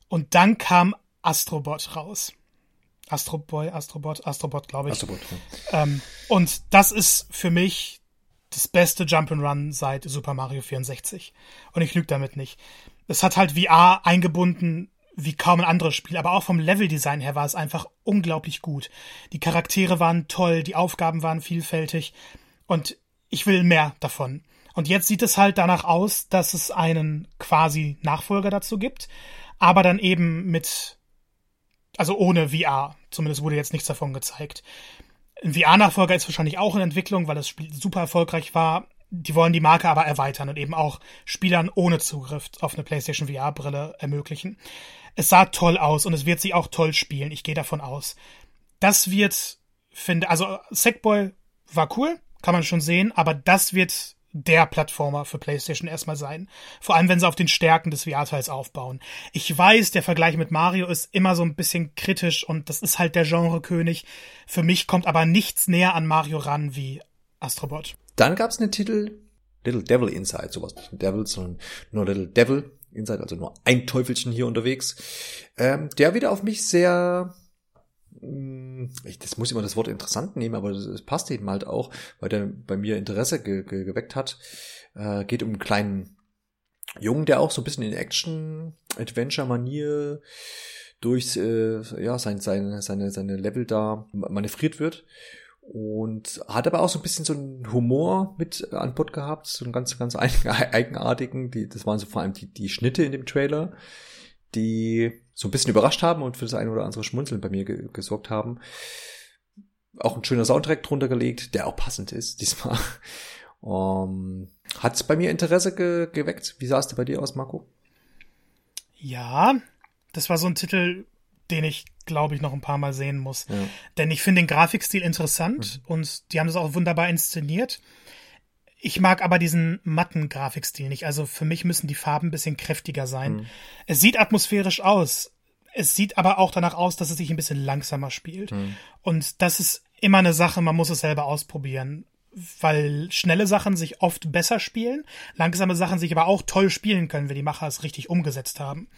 und dann kam Astrobot raus. Astroboy, Astrobot, Astrobot, glaube ich. Astrobot, ja. ähm, und das ist für mich das beste Jump'n'Run seit Super Mario 64. Und ich lüge damit nicht. Es hat halt VR eingebunden wie kaum ein anderes Spiel, aber auch vom Leveldesign her war es einfach unglaublich gut. Die Charaktere waren toll, die Aufgaben waren vielfältig und ich will mehr davon. Und jetzt sieht es halt danach aus, dass es einen quasi Nachfolger dazu gibt, aber dann eben mit, also ohne VR. Zumindest wurde jetzt nichts davon gezeigt. Ein VR-Nachfolger ist wahrscheinlich auch in Entwicklung, weil das Spiel super erfolgreich war. Die wollen die Marke aber erweitern und eben auch Spielern ohne Zugriff auf eine PlayStation VR-Brille ermöglichen. Es sah toll aus und es wird sie auch toll spielen. Ich gehe davon aus. Das wird, finde, also Sackboy war cool, kann man schon sehen, aber das wird der Plattformer für PlayStation erstmal sein. Vor allem, wenn sie auf den Stärken des VR-Teils aufbauen. Ich weiß, der Vergleich mit Mario ist immer so ein bisschen kritisch und das ist halt der Genrekönig. Für mich kommt aber nichts näher an Mario ran wie Astrobot. Dann gab's einen Titel, Little Devil Inside, sowas nicht ein Devil, sondern nur Little Devil Inside, also nur ein Teufelchen hier unterwegs, ähm, der wieder auf mich sehr ich, das muss immer das Wort interessant nehmen, aber das passt eben halt auch, weil der bei mir Interesse ge, ge, geweckt hat. Äh, geht um einen kleinen Jungen, der auch so ein bisschen in Action-Adventure-Manier durch äh, ja, sein, seine, seine, seine Level da manövriert wird. Und hat aber auch so ein bisschen so einen Humor mit an Bord gehabt, so einen ganz, ganz eigenartigen. Die, das waren so vor allem die, die Schnitte in dem Trailer, die so ein bisschen überrascht haben und für das eine oder andere Schmunzeln bei mir ge gesorgt haben. Auch ein schöner Soundtrack drunter gelegt, der auch passend ist diesmal. Um, ähm, Hat es bei mir Interesse ge geweckt? Wie sah es bei dir aus, Marco? Ja, das war so ein Titel, den ich, glaube ich, noch ein paar Mal sehen muss. Ja. Denn ich finde den Grafikstil interessant mhm. und die haben das auch wunderbar inszeniert. Ich mag aber diesen matten Grafikstil nicht. Also für mich müssen die Farben ein bisschen kräftiger sein. Mhm. Es sieht atmosphärisch aus. Es sieht aber auch danach aus, dass es sich ein bisschen langsamer spielt. Mhm. Und das ist immer eine Sache, man muss es selber ausprobieren. Weil schnelle Sachen sich oft besser spielen, langsame Sachen sich aber auch toll spielen können, wenn die Macher es richtig umgesetzt haben.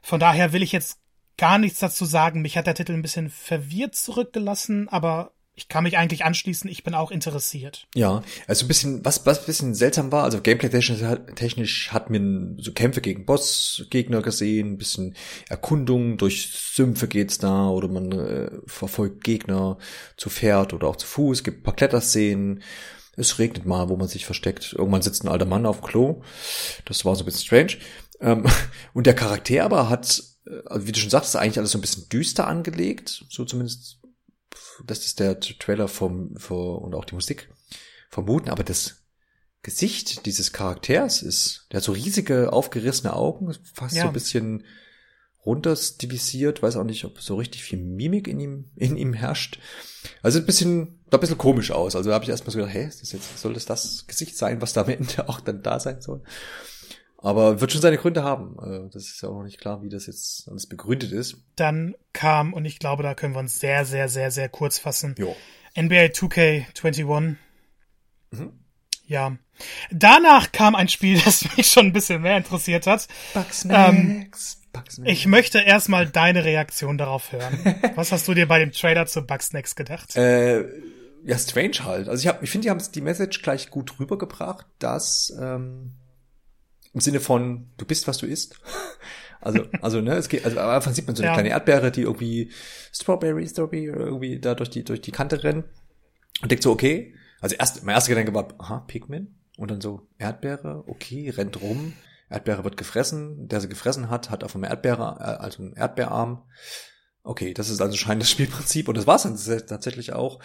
Von daher will ich jetzt gar nichts dazu sagen. Mich hat der Titel ein bisschen verwirrt zurückgelassen, aber ich kann mich eigentlich anschließen, ich bin auch interessiert. Ja, also ein bisschen, was, was ein bisschen seltsam war, also gameplay-technisch hat man so Kämpfe gegen Bossgegner gesehen, ein bisschen Erkundung, durch Sümpfe geht's da, oder man äh, verfolgt Gegner zu Pferd oder auch zu Fuß, gibt ein paar Kletterszenen, es regnet mal, wo man sich versteckt, irgendwann sitzt ein alter Mann auf Klo, das war so ein bisschen strange, ähm, und der Charakter aber hat, äh, also wie du schon sagst, eigentlich alles so ein bisschen düster angelegt, so zumindest das ist der Trailer vom, vom und auch die Musik vermuten, aber das Gesicht dieses Charakters ist, der hat so riesige aufgerissene Augen, fast ja. so ein bisschen runterstilisiert, weiß auch nicht, ob so richtig viel Mimik in ihm, in ihm herrscht. Also ein bisschen, da ein bisschen komisch aus. Also da habe ich erstmal so gedacht, hä, ist das jetzt, soll das das Gesicht sein, was da am Ende auch dann da sein soll? Aber wird schon seine Gründe haben. Also, das ist ja auch noch nicht klar, wie das jetzt alles begründet ist. Dann kam, und ich glaube, da können wir uns sehr, sehr, sehr, sehr kurz fassen. Jo. NBA 2K21. Mhm. Ja. Danach kam ein Spiel, das mich schon ein bisschen mehr interessiert hat. Bugsnax. Ähm, Bugsnax. Ich möchte erstmal deine Reaktion darauf hören. Was hast du dir bei dem Trailer zu Bugsnax gedacht? Äh, ja, strange halt. Also ich, hab, ich finde, die haben die Message gleich gut rübergebracht, dass ähm, im Sinne von, du bist, was du isst. Also, also, ne, es geht, also am Anfang sieht man so eine ja. kleine Erdbeere, die irgendwie Strawberry, Strawberry, irgendwie da durch die, durch die Kante rennen und denkt so, okay. Also erst, mein erster Gedanke war, aha, Pikmin. Und dann so, Erdbeere, okay, rennt rum. Erdbeere wird gefressen. Der sie gefressen hat, hat auf einem Erdbeere, äh, also einen Erdbeerarm. Okay, das ist also scheinend das Spielprinzip und das war es dann tatsächlich auch.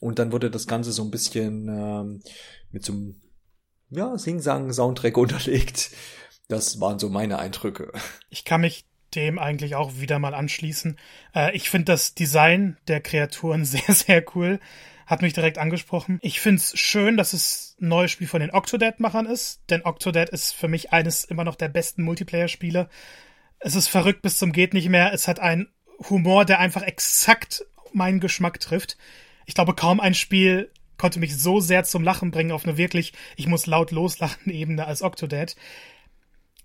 Und dann wurde das Ganze so ein bisschen ähm, mit so einem ja, Sing-Sang-Soundtrack unterlegt. Das waren so meine Eindrücke. Ich kann mich dem eigentlich auch wieder mal anschließen. Äh, ich finde das Design der Kreaturen sehr, sehr cool. Hat mich direkt angesprochen. Ich finde es schön, dass es ein neues Spiel von den Octodad-Machern ist, denn Octodad ist für mich eines immer noch der besten Multiplayer-Spiele. Es ist verrückt bis zum geht nicht mehr. Es hat einen Humor, der einfach exakt meinen Geschmack trifft. Ich glaube, kaum ein Spiel konnte mich so sehr zum Lachen bringen auf eine wirklich, ich muss laut loslachen Ebene als Octodad.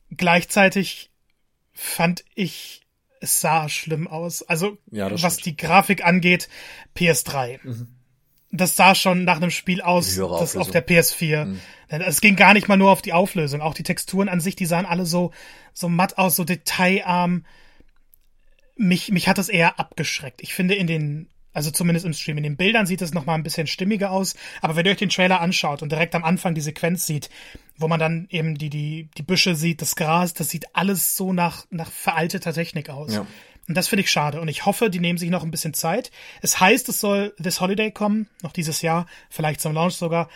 Gleichzeitig fand ich, es sah schlimm aus. Also, ja, was stimmt. die Grafik angeht, PS3. Mhm. Das sah schon nach einem Spiel aus, das auf der PS4. Mhm. Es ging gar nicht mal nur auf die Auflösung. Auch die Texturen an sich, die sahen alle so, so matt aus, so detailarm. Mich, mich hat das eher abgeschreckt. Ich finde in den also zumindest im Stream. In den Bildern sieht es nochmal ein bisschen stimmiger aus. Aber wenn ihr euch den Trailer anschaut und direkt am Anfang die Sequenz sieht, wo man dann eben die, die, die Büsche sieht, das Gras, das sieht alles so nach, nach veralteter Technik aus. Ja. Und das finde ich schade. Und ich hoffe, die nehmen sich noch ein bisschen Zeit. Es heißt, es soll this Holiday kommen, noch dieses Jahr, vielleicht zum Launch sogar.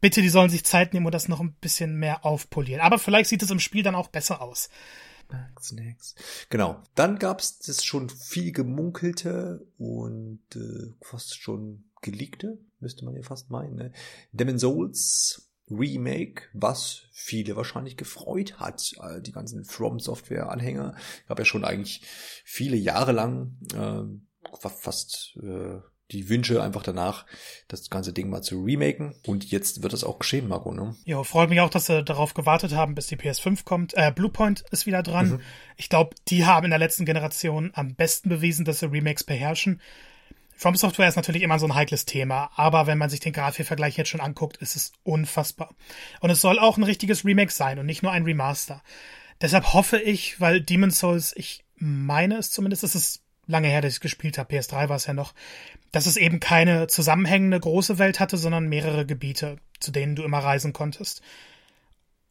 Bitte, die sollen sich Zeit nehmen und das noch ein bisschen mehr aufpolieren. Aber vielleicht sieht es im Spiel dann auch besser aus. Snacks. Genau. Dann gab's das schon viel gemunkelte und äh, fast schon geleakte, müsste man ja fast meinen. Ne? Demon Souls Remake, was viele wahrscheinlich gefreut hat. Äh, die ganzen From Software Anhänger gab ja schon eigentlich viele Jahre lang äh, fast äh, die Wünsche einfach danach, das ganze Ding mal zu remaken. Und jetzt wird das auch geschehen, Marco, ne? Ja, freut mich auch, dass sie darauf gewartet haben, bis die PS5 kommt. Äh, Bluepoint ist wieder dran. Mhm. Ich glaube, die haben in der letzten Generation am besten bewiesen, dass sie Remakes beherrschen. From Software ist natürlich immer so ein heikles Thema, aber wenn man sich den Grafikvergleich jetzt schon anguckt, ist es unfassbar. Und es soll auch ein richtiges Remake sein und nicht nur ein Remaster. Deshalb hoffe ich, weil Demon's Souls, ich meine es zumindest, es ist lange her, dass ich gespielt habe, PS3 war es ja noch, dass es eben keine zusammenhängende große Welt hatte, sondern mehrere Gebiete, zu denen du immer reisen konntest.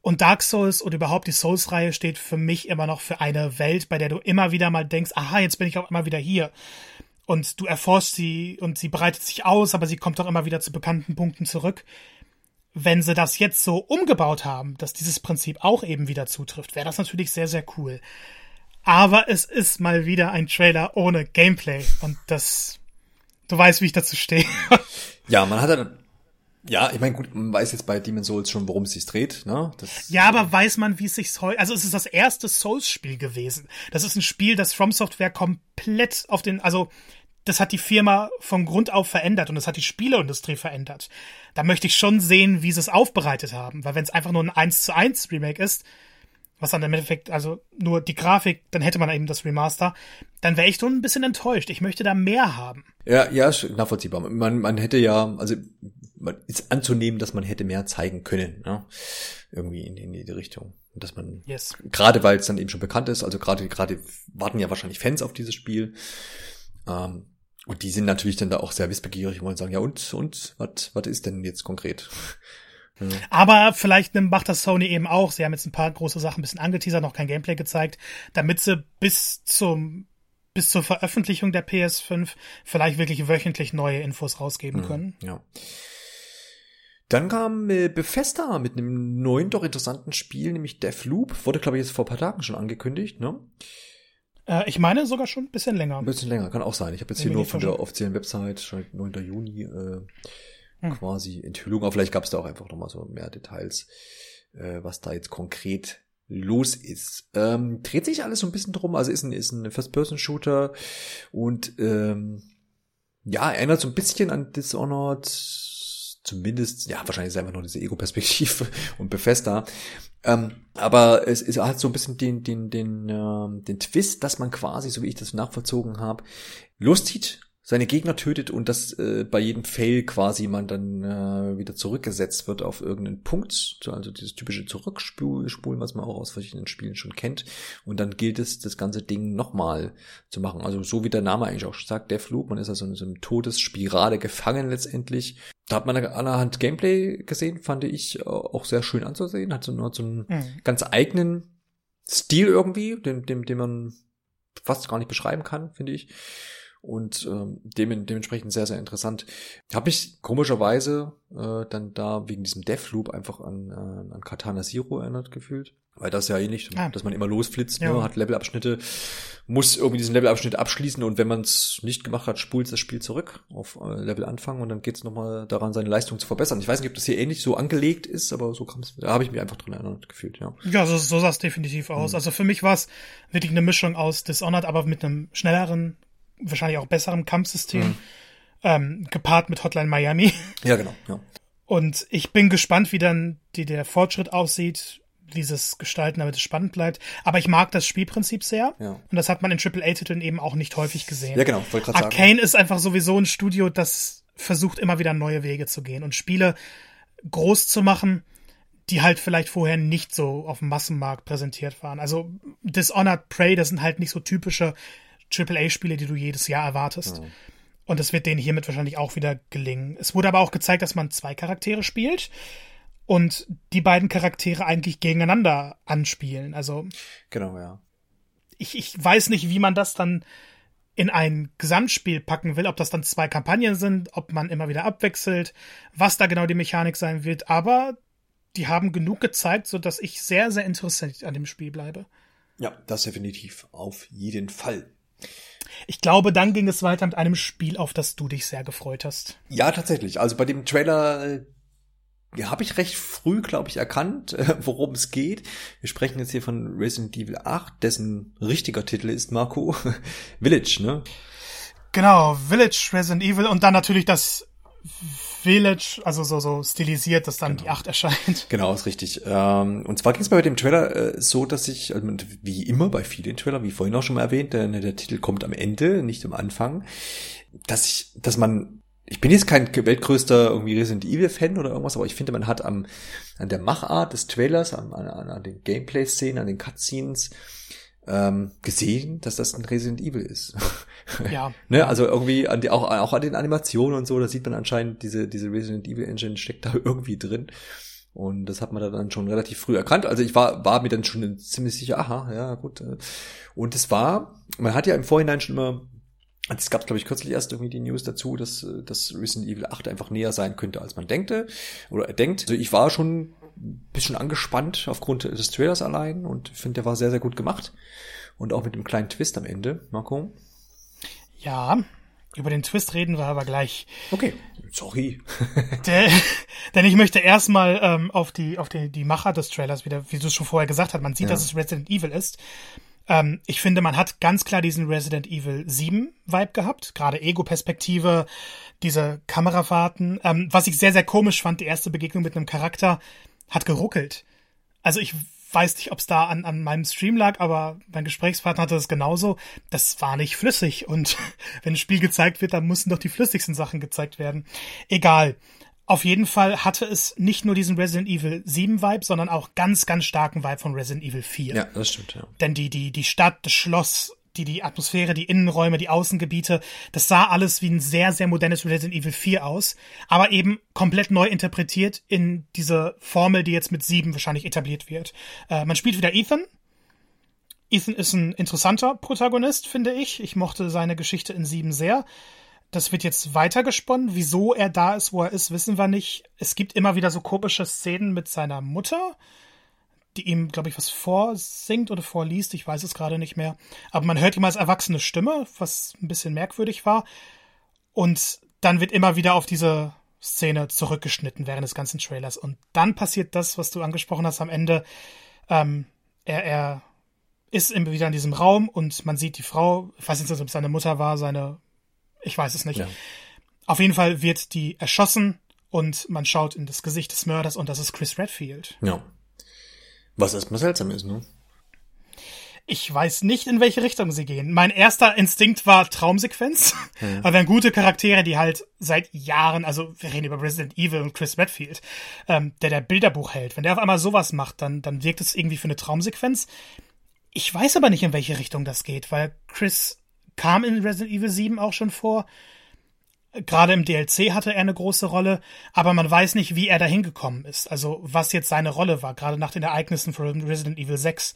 Und Dark Souls oder überhaupt die Souls-Reihe steht für mich immer noch für eine Welt, bei der du immer wieder mal denkst, aha, jetzt bin ich auch immer wieder hier. Und du erforschst sie und sie breitet sich aus, aber sie kommt auch immer wieder zu bekannten Punkten zurück. Wenn sie das jetzt so umgebaut haben, dass dieses Prinzip auch eben wieder zutrifft, wäre das natürlich sehr, sehr cool. Aber es ist mal wieder ein Trailer ohne Gameplay und das Du weißt, wie ich dazu stehe. ja, man hat dann ja, ich meine, gut, man weiß jetzt bei Demon's Souls schon, worum es sich dreht, ne? Das, ja, aber weiß man, wie es sich heute, also es ist das erste Souls-Spiel gewesen. Das ist ein Spiel, das From Software komplett auf den, also das hat die Firma von Grund auf verändert und das hat die Spieleindustrie verändert. Da möchte ich schon sehen, wie sie es aufbereitet haben, weil wenn es einfach nur ein 1 zu 1 Remake ist, was dann im Endeffekt, also nur die Grafik, dann hätte man eben das Remaster, dann wäre ich schon ein bisschen enttäuscht. Ich möchte da mehr haben. Ja, ja, nachvollziehbar. Man, man hätte ja, also man ist anzunehmen, dass man hätte mehr zeigen können, ja? irgendwie in, in die Richtung. Und dass man, yes. gerade weil es dann eben schon bekannt ist, also gerade gerade warten ja wahrscheinlich Fans auf dieses Spiel. Ähm, und die sind natürlich dann da auch sehr wissbegierig und wollen sagen, ja und, und, was was ist denn jetzt konkret? Mhm. Aber vielleicht macht das Sony eben auch. Sie haben jetzt ein paar große Sachen ein bisschen angeteasert, noch kein Gameplay gezeigt, damit sie bis zum bis zur Veröffentlichung der PS5 vielleicht wirklich wöchentlich neue Infos rausgeben mhm. können. Ja. Dann kam äh, Bethesda mit einem neuen, doch interessanten Spiel, nämlich Deathloop. Wurde, glaube ich, jetzt vor ein paar Tagen schon angekündigt, ne? Äh, ich meine sogar schon ein bisschen länger. Ein bisschen länger, kann auch sein. Ich habe jetzt hier nur von der offiziellen Website, 9. Juni, äh, hm. quasi Enthüllung. Aber vielleicht gab es da auch einfach nochmal so mehr Details, äh, was da jetzt konkret los ist. Ähm, dreht sich alles so ein bisschen drum, also ist ein, ist ein First-Person-Shooter und ähm, ja, erinnert so ein bisschen an Dishonored zumindest, ja, wahrscheinlich ist einfach nur diese Ego-Perspektive und Bethesda. Ähm, aber es, es hat so ein bisschen den, den, den, ähm, den Twist, dass man quasi, so wie ich das nachvollzogen habe, loszieht seine Gegner tötet und dass äh, bei jedem Fail quasi man dann äh, wieder zurückgesetzt wird auf irgendeinen Punkt, also dieses typische Zurückspulen, was man auch aus verschiedenen Spielen schon kennt. Und dann gilt es, das ganze Ding nochmal zu machen. Also so wie der Name eigentlich auch sagt, Deathloop, man ist also in so einem Todesspirale gefangen letztendlich. Da hat man allerhand Gameplay gesehen, fand ich auch sehr schön anzusehen. Hat so, hat so einen mhm. ganz eigenen Stil irgendwie, den, den, den man fast gar nicht beschreiben kann, finde ich und ähm, dem, dementsprechend sehr, sehr interessant. Habe ich komischerweise äh, dann da wegen diesem Deathloop einfach an, äh, an Katana Zero erinnert gefühlt. Weil das ja ähnlich, ah. dass man immer losflitzt, ne, ja. ne, hat Levelabschnitte, muss irgendwie diesen Levelabschnitt abschließen und wenn man es nicht gemacht hat, spult das Spiel zurück auf äh, Level anfangen und dann geht es nochmal daran, seine Leistung zu verbessern. Ich weiß nicht, ob das hier ähnlich so angelegt ist, aber so kam es, da habe ich mich einfach dran erinnert gefühlt, ja. Ja, so, so sah es definitiv aus. Mhm. Also für mich war es wirklich eine Mischung aus Dishonored, aber mit einem schnelleren wahrscheinlich auch besserem Kampfsystem, mhm. ähm, gepaart mit Hotline Miami. Ja, genau. Ja. Und ich bin gespannt, wie dann die, der Fortschritt aussieht, dieses Gestalten, damit es spannend bleibt. Aber ich mag das Spielprinzip sehr. Ja. Und das hat man in AAA-Titeln eben auch nicht häufig gesehen. Ja, genau. Wollte Arcane sagen. ist einfach sowieso ein Studio, das versucht immer wieder neue Wege zu gehen und Spiele groß zu machen, die halt vielleicht vorher nicht so auf dem Massenmarkt präsentiert waren. Also Dishonored Prey, das sind halt nicht so typische AAA-Spiele, die du jedes Jahr erwartest. Mhm. Und das wird denen hiermit wahrscheinlich auch wieder gelingen. Es wurde aber auch gezeigt, dass man zwei Charaktere spielt und die beiden Charaktere eigentlich gegeneinander anspielen. Also. Genau, ja. Ich, ich weiß nicht, wie man das dann in ein Gesamtspiel packen will, ob das dann zwei Kampagnen sind, ob man immer wieder abwechselt, was da genau die Mechanik sein wird, aber die haben genug gezeigt, so dass ich sehr, sehr interessiert an dem Spiel bleibe. Ja, das definitiv. Auf jeden Fall. Ich glaube, dann ging es weiter mit einem Spiel, auf das du dich sehr gefreut hast. Ja, tatsächlich. Also bei dem Trailer ja, habe ich recht früh, glaube ich, erkannt, äh, worum es geht. Wir sprechen jetzt hier von Resident Evil 8, dessen richtiger Titel ist, Marco, Village, ne? Genau, Village Resident Evil und dann natürlich das Village, also so, so stilisiert, dass dann genau. die 8 erscheint. Genau, ist richtig. Ähm, und zwar ging es bei dem Trailer äh, so, dass ich, also wie immer bei vielen Trailern, wie vorhin auch schon mal erwähnt, der, der Titel kommt am Ende, nicht am Anfang, dass ich, dass man ich bin jetzt kein weltgrößter irgendwie Resident Evil Fan oder irgendwas, aber ich finde, man hat am, an der Machart des Trailers, an, an, an den Gameplay-Szenen, an den Cutscenes, ähm, gesehen, dass das ein Resident Evil ist. Ja. ne, also irgendwie an die, auch, auch an den Animationen und so, da sieht man anscheinend, diese, diese Resident Evil Engine steckt da irgendwie drin. Und das hat man dann schon relativ früh erkannt. Also ich war, war mir dann schon ziemlich sicher, aha, ja, gut. Äh. Und es war, man hat ja im Vorhinein schon immer, es gab, glaube ich, kürzlich erst irgendwie die News dazu, dass, dass Resident Evil 8 einfach näher sein könnte, als man denkte oder denkt. Also ich war schon bisschen angespannt aufgrund des Trailers allein und finde, der war sehr, sehr gut gemacht. Und auch mit dem kleinen Twist am Ende. Marco? Ja, über den Twist reden wir aber gleich. Okay, sorry. Der, denn ich möchte erstmal ähm, auf die auf die, die Macher des Trailers wieder, wie du es schon vorher gesagt hast, man sieht, ja. dass es Resident Evil ist. Ähm, ich finde, man hat ganz klar diesen Resident Evil 7 Vibe gehabt, gerade Ego-Perspektive, diese Kamerafahrten. Ähm, was ich sehr, sehr komisch fand, die erste Begegnung mit einem Charakter hat geruckelt. Also ich weiß nicht, ob es da an, an meinem Stream lag, aber mein Gesprächspartner hatte das genauso. Das war nicht flüssig. Und wenn ein Spiel gezeigt wird, dann mussten doch die flüssigsten Sachen gezeigt werden. Egal. Auf jeden Fall hatte es nicht nur diesen Resident Evil 7 Vibe, sondern auch ganz, ganz starken Vibe von Resident Evil 4. Ja, das stimmt, ja. Denn die, die, die Stadt, das Schloss, die, die Atmosphäre, die Innenräume, die Außengebiete, das sah alles wie ein sehr, sehr modernes Resident Evil 4 aus, aber eben komplett neu interpretiert in diese Formel, die jetzt mit 7 wahrscheinlich etabliert wird. Äh, man spielt wieder Ethan. Ethan ist ein interessanter Protagonist, finde ich. Ich mochte seine Geschichte in 7 sehr. Das wird jetzt weitergesponnen. Wieso er da ist, wo er ist, wissen wir nicht. Es gibt immer wieder so komische Szenen mit seiner Mutter die ihm, glaube ich, was vorsingt oder vorliest. Ich weiß es gerade nicht mehr. Aber man hört ihm als erwachsene Stimme, was ein bisschen merkwürdig war. Und dann wird immer wieder auf diese Szene zurückgeschnitten während des ganzen Trailers. Und dann passiert das, was du angesprochen hast am Ende. Ähm, er, er ist wieder in diesem Raum und man sieht die Frau, ich weiß nicht, ob es seine Mutter war, seine, ich weiß es nicht. Ja. Auf jeden Fall wird die erschossen und man schaut in das Gesicht des Mörders und das ist Chris Redfield. Ja. Was erstmal seltsam ist, ne? Ich weiß nicht, in welche Richtung sie gehen. Mein erster Instinkt war Traumsequenz. Mhm. Aber wenn gute Charaktere, die halt seit Jahren, also wir reden über Resident Evil und Chris Redfield, ähm, der der Bilderbuch hält, wenn der auf einmal sowas macht, dann, dann wirkt es irgendwie für eine Traumsequenz. Ich weiß aber nicht, in welche Richtung das geht, weil Chris kam in Resident Evil 7 auch schon vor. Gerade im DLC hatte er eine große Rolle, aber man weiß nicht, wie er dahin gekommen ist. Also was jetzt seine Rolle war, gerade nach den Ereignissen von Resident Evil 6.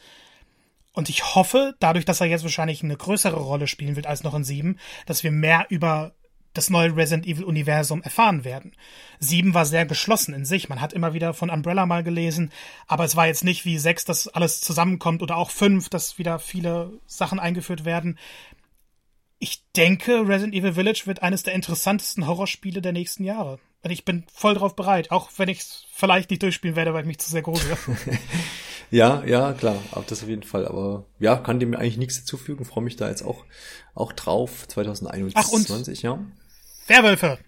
Und ich hoffe, dadurch, dass er jetzt wahrscheinlich eine größere Rolle spielen wird als noch in 7, dass wir mehr über das neue Resident Evil Universum erfahren werden. 7 war sehr geschlossen in sich. Man hat immer wieder von Umbrella mal gelesen, aber es war jetzt nicht wie 6, dass alles zusammenkommt oder auch 5, dass wieder viele Sachen eingeführt werden. Ich denke, Resident Evil Village wird eines der interessantesten Horrorspiele der nächsten Jahre. Und ich bin voll drauf bereit, auch wenn ich es vielleicht nicht durchspielen werde, weil ich mich zu sehr grusel. ja, ja, klar, aber das auf jeden Fall. Aber ja, kann dem eigentlich nichts hinzufügen. Freue mich da jetzt auch, auch drauf. 2021, Ach, und ja. Werwölfe.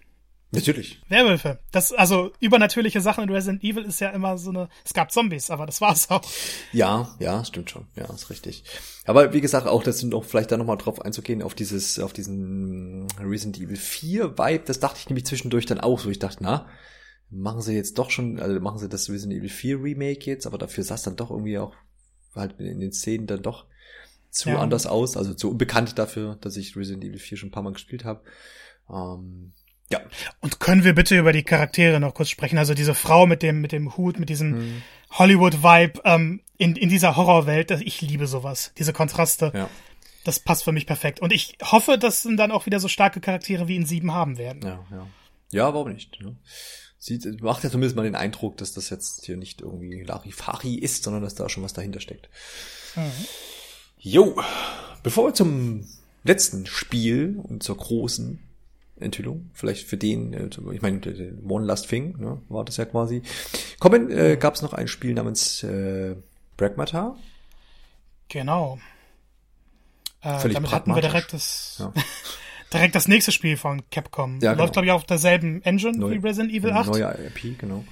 Natürlich. Werwölfe. Das, also übernatürliche Sachen in Resident Evil ist ja immer so eine. Es gab Zombies, aber das war's auch. Ja, ja, stimmt schon. Ja, ist richtig. Aber wie gesagt, auch das sind auch vielleicht da nochmal drauf einzugehen, auf dieses, auf diesen Resident Evil 4 Vibe, das dachte ich nämlich zwischendurch dann auch so. Ich dachte, na, machen sie jetzt doch schon, also machen sie das Resident Evil 4 Remake jetzt, aber dafür sah es dann doch irgendwie auch halt in den Szenen dann doch zu ja. anders aus, also zu unbekannt dafür, dass ich Resident Evil 4 schon ein paar Mal gespielt habe. Ähm, ja. Und können wir bitte über die Charaktere noch kurz sprechen? Also diese Frau mit dem, mit dem Hut, mit diesem hm. Hollywood-Vibe ähm, in, in dieser Horrorwelt. Ich liebe sowas. Diese Kontraste. Ja. Das passt für mich perfekt. Und ich hoffe, dass dann auch wieder so starke Charaktere wie in Sieben haben werden. Ja, ja. Ja, warum nicht? Ne? Sieht, macht ja zumindest mal den Eindruck, dass das jetzt hier nicht irgendwie Larifari ist, sondern dass da schon was dahinter steckt. Mhm. Jo, bevor wir zum letzten Spiel und zur großen Enthüllung, vielleicht für den, äh, ich meine, One Last Thing, ne, war das ja quasi. Kommen, äh, gab es noch ein Spiel namens äh, Pragmata. Genau. Äh, Völlig damit hatten wir direkt das, ja. direkt das nächste Spiel von Capcom. Ja, Läuft, genau. glaube ich, auf derselben Engine Neu, wie Resident Evil 8. Neuer IP, genau.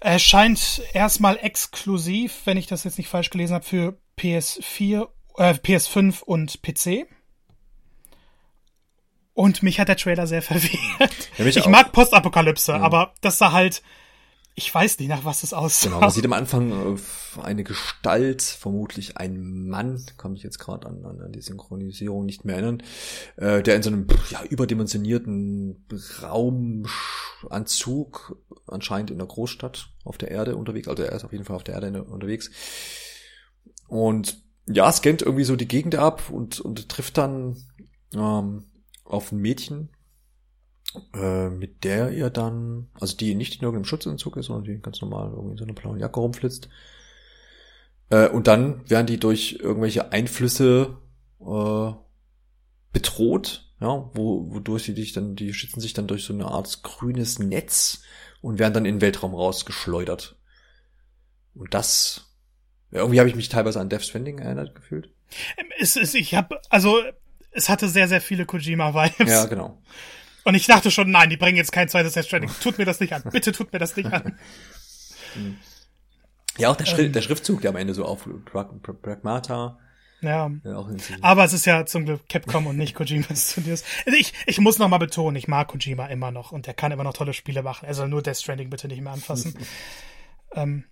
Erscheint erstmal exklusiv, wenn ich das jetzt nicht falsch gelesen habe, für PS4, äh, PS5 und PC. Und mich hat der Trailer sehr verwirrt. Ja, ich auch. mag Postapokalypse, ja. aber das sah halt, ich weiß nicht, nach was es aussah. Genau, man sieht am Anfang äh, eine Gestalt, vermutlich ein Mann, kann mich jetzt gerade an, an, die Synchronisierung nicht mehr erinnern, äh, der in so einem ja, überdimensionierten Raumanzug anscheinend in der Großstadt auf der Erde unterwegs, also er ist auf jeden Fall auf der Erde unterwegs. Und ja, scannt irgendwie so die Gegend ab und, und trifft dann ähm, auf ein Mädchen, äh, mit der ihr dann, also die nicht in irgendeinem Schutzanzug ist, sondern die ganz normal irgendwie in so einer blauen Jacke rumflitzt. Äh, und dann werden die durch irgendwelche Einflüsse äh, bedroht, ja, wo, wodurch sie dich dann, die schützen sich dann durch so eine Art grünes Netz und werden dann in den Weltraum rausgeschleudert. Und das, irgendwie habe ich mich teilweise an Death Stranding erinnert gefühlt. Es ist, ich habe, also es hatte sehr, sehr viele Kojima-Vibes. Ja, genau. Und ich dachte schon, nein, die bringen jetzt kein zweites Death Stranding. Tut mir das nicht an. Bitte tut mir das nicht an. Ja, auch der, Schrift, ähm, der Schriftzug, der am Ende so auf Pragmata. Ja. ja Aber es ist ja zum Glück Capcom und nicht Kojimas Studios. Also ich, ich muss noch mal betonen, ich mag Kojima immer noch und der kann immer noch tolle Spiele machen. Er soll nur Death Stranding bitte nicht mehr anfassen. ähm,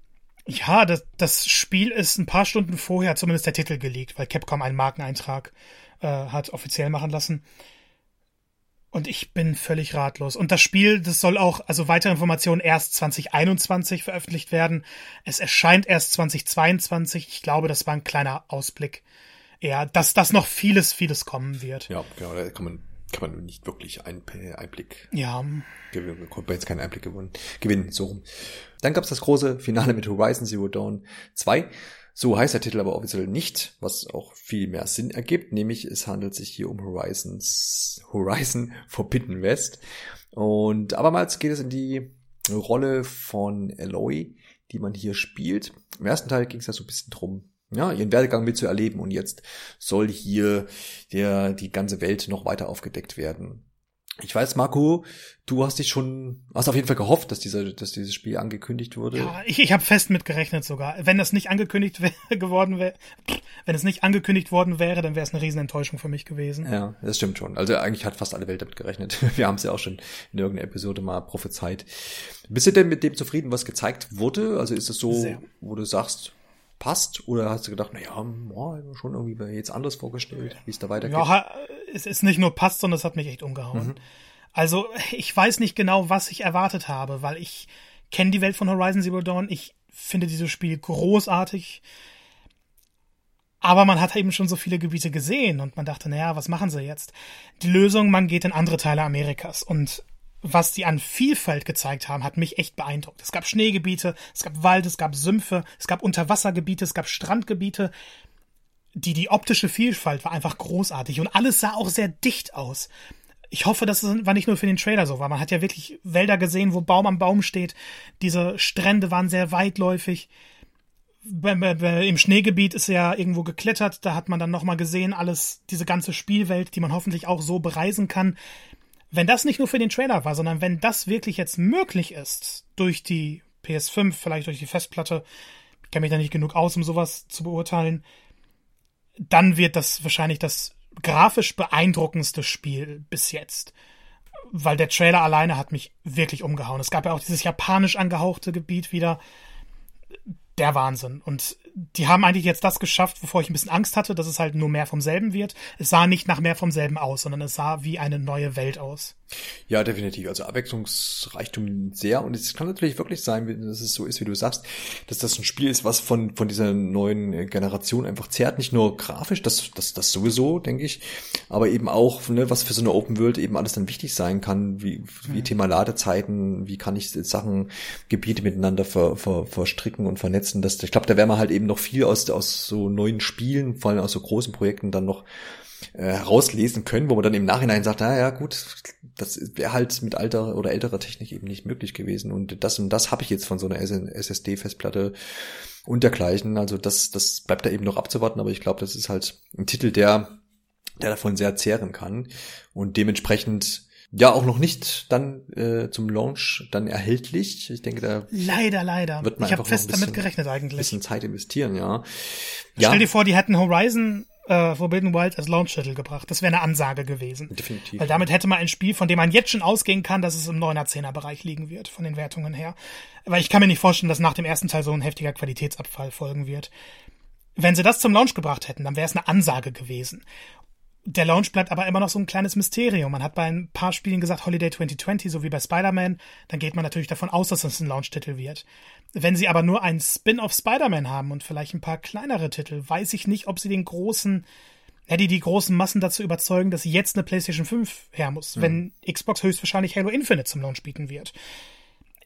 ja, das, das Spiel ist ein paar Stunden vorher zumindest der Titel gelegt, weil Capcom einen Markeneintrag äh, hat offiziell machen lassen. Und ich bin völlig ratlos. Und das Spiel, das soll auch, also weitere Informationen erst 2021 veröffentlicht werden. Es erscheint erst 2022. Ich glaube, das war ein kleiner Ausblick. Ja, dass das noch vieles, vieles kommen wird. Ja, genau, da kann man, kann man nicht wirklich einen Einblick ja. gewinnen. Konnte jetzt keinen Einblick gewinnen, gewinnen, so rum. Dann gab es das große Finale mit Horizon Zero Dawn 2. So heißt der Titel aber offiziell nicht, was auch viel mehr Sinn ergibt, nämlich es handelt sich hier um Horizons, Horizon Forbidden West. Und abermals geht es in die Rolle von Eloy, die man hier spielt. Im ersten Teil ging es ja so ein bisschen drum, ja, ihren Werdegang mitzuerleben und jetzt soll hier der, die ganze Welt noch weiter aufgedeckt werden. Ich weiß, Marco, du hast dich schon, hast auf jeden Fall gehofft, dass dieser, dass dieses Spiel angekündigt wurde. Ja, ich, ich habe fest mitgerechnet sogar. Wenn das nicht angekündigt geworden wäre, wenn es nicht angekündigt worden wäre, dann wäre es eine Riesenenttäuschung für mich gewesen. Ja, das stimmt schon. Also eigentlich hat fast alle Welt damit gerechnet. Wir haben es ja auch schon in irgendeiner Episode mal prophezeit. Bist du denn mit dem zufrieden, was gezeigt wurde? Also ist es so, Sehr. wo du sagst, passt? Oder hast du gedacht, naja, boah, schon irgendwie jetzt anders vorgestellt, wie es da weitergeht? Ja, es ist nicht nur passt, sondern es hat mich echt umgehauen. Mhm. Also ich weiß nicht genau, was ich erwartet habe, weil ich kenne die Welt von Horizon Zero Dawn. Ich finde dieses Spiel großartig. Aber man hat eben schon so viele Gebiete gesehen und man dachte, naja, was machen sie jetzt? Die Lösung, man geht in andere Teile Amerikas und was die an Vielfalt gezeigt haben, hat mich echt beeindruckt. Es gab Schneegebiete, es gab Wald, es gab Sümpfe, es gab Unterwassergebiete, es gab Strandgebiete. Die, die optische Vielfalt war einfach großartig und alles sah auch sehr dicht aus. Ich hoffe, das war nicht nur für den Trailer so, weil man hat ja wirklich Wälder gesehen, wo Baum am Baum steht. Diese Strände waren sehr weitläufig. Im Schneegebiet ist ja irgendwo geklettert, da hat man dann nochmal gesehen, alles, diese ganze Spielwelt, die man hoffentlich auch so bereisen kann. Wenn das nicht nur für den Trailer war, sondern wenn das wirklich jetzt möglich ist, durch die PS5, vielleicht durch die Festplatte, ich kenne mich da nicht genug aus, um sowas zu beurteilen, dann wird das wahrscheinlich das grafisch beeindruckendste Spiel bis jetzt. Weil der Trailer alleine hat mich wirklich umgehauen. Es gab ja auch dieses japanisch angehauchte Gebiet wieder. Der Wahnsinn. Und die haben eigentlich jetzt das geschafft, wovor ich ein bisschen Angst hatte, dass es halt nur mehr vom selben wird. Es sah nicht nach mehr vom selben aus, sondern es sah wie eine neue Welt aus. Ja, definitiv. Also Abwechslungsreichtum sehr. Und es kann natürlich wirklich sein, dass es so ist, wie du sagst, dass das ein Spiel ist, was von, von dieser neuen Generation einfach zehrt. Nicht nur grafisch, das, das, das sowieso, denke ich, aber eben auch, ne, was für so eine Open World eben alles dann wichtig sein kann, wie, wie mhm. Thema Ladezeiten, wie kann ich Sachen, Gebiete miteinander ver, ver, verstricken und vernetzen. Das, ich glaube, da werden wir halt eben noch viel aus, aus so neuen Spielen, vor allem aus so großen Projekten dann noch äh, herauslesen können, wo man dann im Nachhinein sagt, na ja, gut, das wäre halt mit alter oder älterer Technik eben nicht möglich gewesen. Und das und das habe ich jetzt von so einer SSD-Festplatte und dergleichen. Also das, das bleibt da eben noch abzuwarten, aber ich glaube, das ist halt ein Titel, der, der davon sehr zehren kann. Und dementsprechend ja auch noch nicht dann äh, zum Launch dann erhältlich. Ich denke, da leider, leider. Wird man ich habe fest bisschen, damit gerechnet eigentlich. Bisschen Zeit investieren, ja. ja. Stell dir vor, die hätten Horizon äh, Forbidden Wild als Launch-Titel gebracht. Das wäre eine Ansage gewesen. Definitiv. Weil damit hätte man ein Spiel, von dem man jetzt schon ausgehen kann, dass es im 9er, 10er Bereich liegen wird, von den Wertungen her. Weil ich kann mir nicht vorstellen, dass nach dem ersten Teil so ein heftiger Qualitätsabfall folgen wird. Wenn sie das zum Launch gebracht hätten, dann wäre es eine Ansage gewesen. Der Launch bleibt aber immer noch so ein kleines Mysterium. Man hat bei ein paar Spielen gesagt Holiday 2020, so wie bei Spider-Man. Dann geht man natürlich davon aus, dass es ein Launch-Titel wird. Wenn sie aber nur ein Spin-off Spider-Man haben und vielleicht ein paar kleinere Titel, weiß ich nicht, ob sie den großen, ja, die, die großen Massen dazu überzeugen, dass jetzt eine PlayStation 5 her muss, mhm. wenn Xbox höchstwahrscheinlich Halo Infinite zum Launch bieten wird.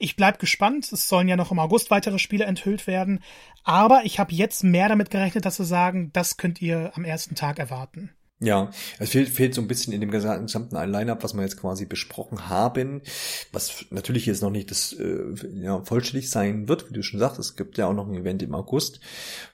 Ich bleib gespannt. Es sollen ja noch im August weitere Spiele enthüllt werden. Aber ich habe jetzt mehr damit gerechnet, dass sie sagen, das könnt ihr am ersten Tag erwarten. Ja, es fehlt, fehlt so ein bisschen in dem gesamten Line-Up, was wir jetzt quasi besprochen haben, was natürlich jetzt noch nicht das äh, ja, vollständig sein wird, wie du schon sagst, es gibt ja auch noch ein Event im August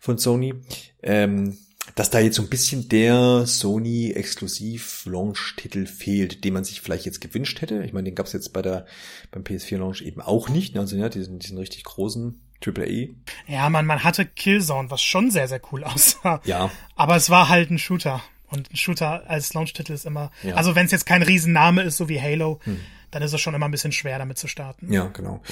von Sony, ähm, dass da jetzt so ein bisschen der Sony exklusiv Launch-Titel fehlt, den man sich vielleicht jetzt gewünscht hätte. Ich meine, den gab es jetzt bei der beim PS4 Launch eben auch nicht, also ja, diesen, diesen richtig großen Triple E. Ja, man, man hatte Killzone, was schon sehr, sehr cool aussah. Ja. Aber es war halt ein Shooter. Und ein Shooter als Launch-Titel ist immer, ja. also wenn es jetzt kein Riesenname ist, so wie Halo, hm. dann ist es schon immer ein bisschen schwer, damit zu starten. Ja, genau.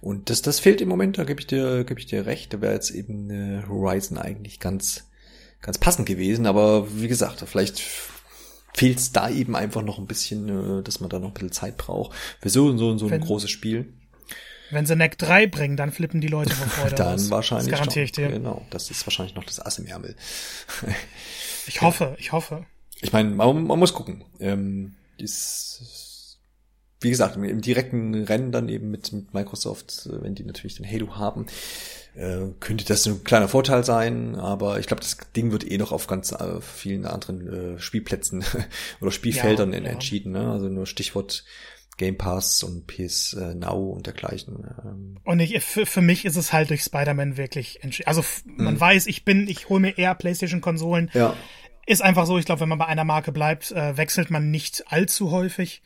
Und das, das fehlt im Moment, da gebe ich dir, gebe ich dir recht. Da wäre jetzt eben äh, Horizon eigentlich ganz, ganz passend gewesen. Aber wie gesagt, vielleicht fehlt es da eben einfach noch ein bisschen, äh, dass man da noch ein bisschen Zeit braucht für so und so und so ein großes Spiel. Wenn sie Neck 3 bringen, dann flippen die Leute vor Freude Dann aus. wahrscheinlich. Das garantiere ich dir. Genau, das ist wahrscheinlich noch das Ass im Ärmel. Ich hoffe, ich hoffe. Ich meine, man, man, muss gucken. Ähm, ist, wie gesagt, im, direkten Rennen dann eben mit, mit Microsoft, äh, wenn die natürlich den Halo haben, äh, könnte das ein kleiner Vorteil sein, aber ich glaube, das Ding wird eh noch auf ganz äh, vielen anderen äh, Spielplätzen oder Spielfeldern ja, ja. entschieden. Ne? Also nur Stichwort Game Pass und PS äh, Now und dergleichen. Ähm. Und ich, für, für mich ist es halt durch Spider-Man wirklich entschieden. Also man mhm. weiß, ich bin, ich hole mir eher PlayStation-Konsolen. Ja. Ist einfach so, ich glaube, wenn man bei einer Marke bleibt, äh, wechselt man nicht allzu häufig.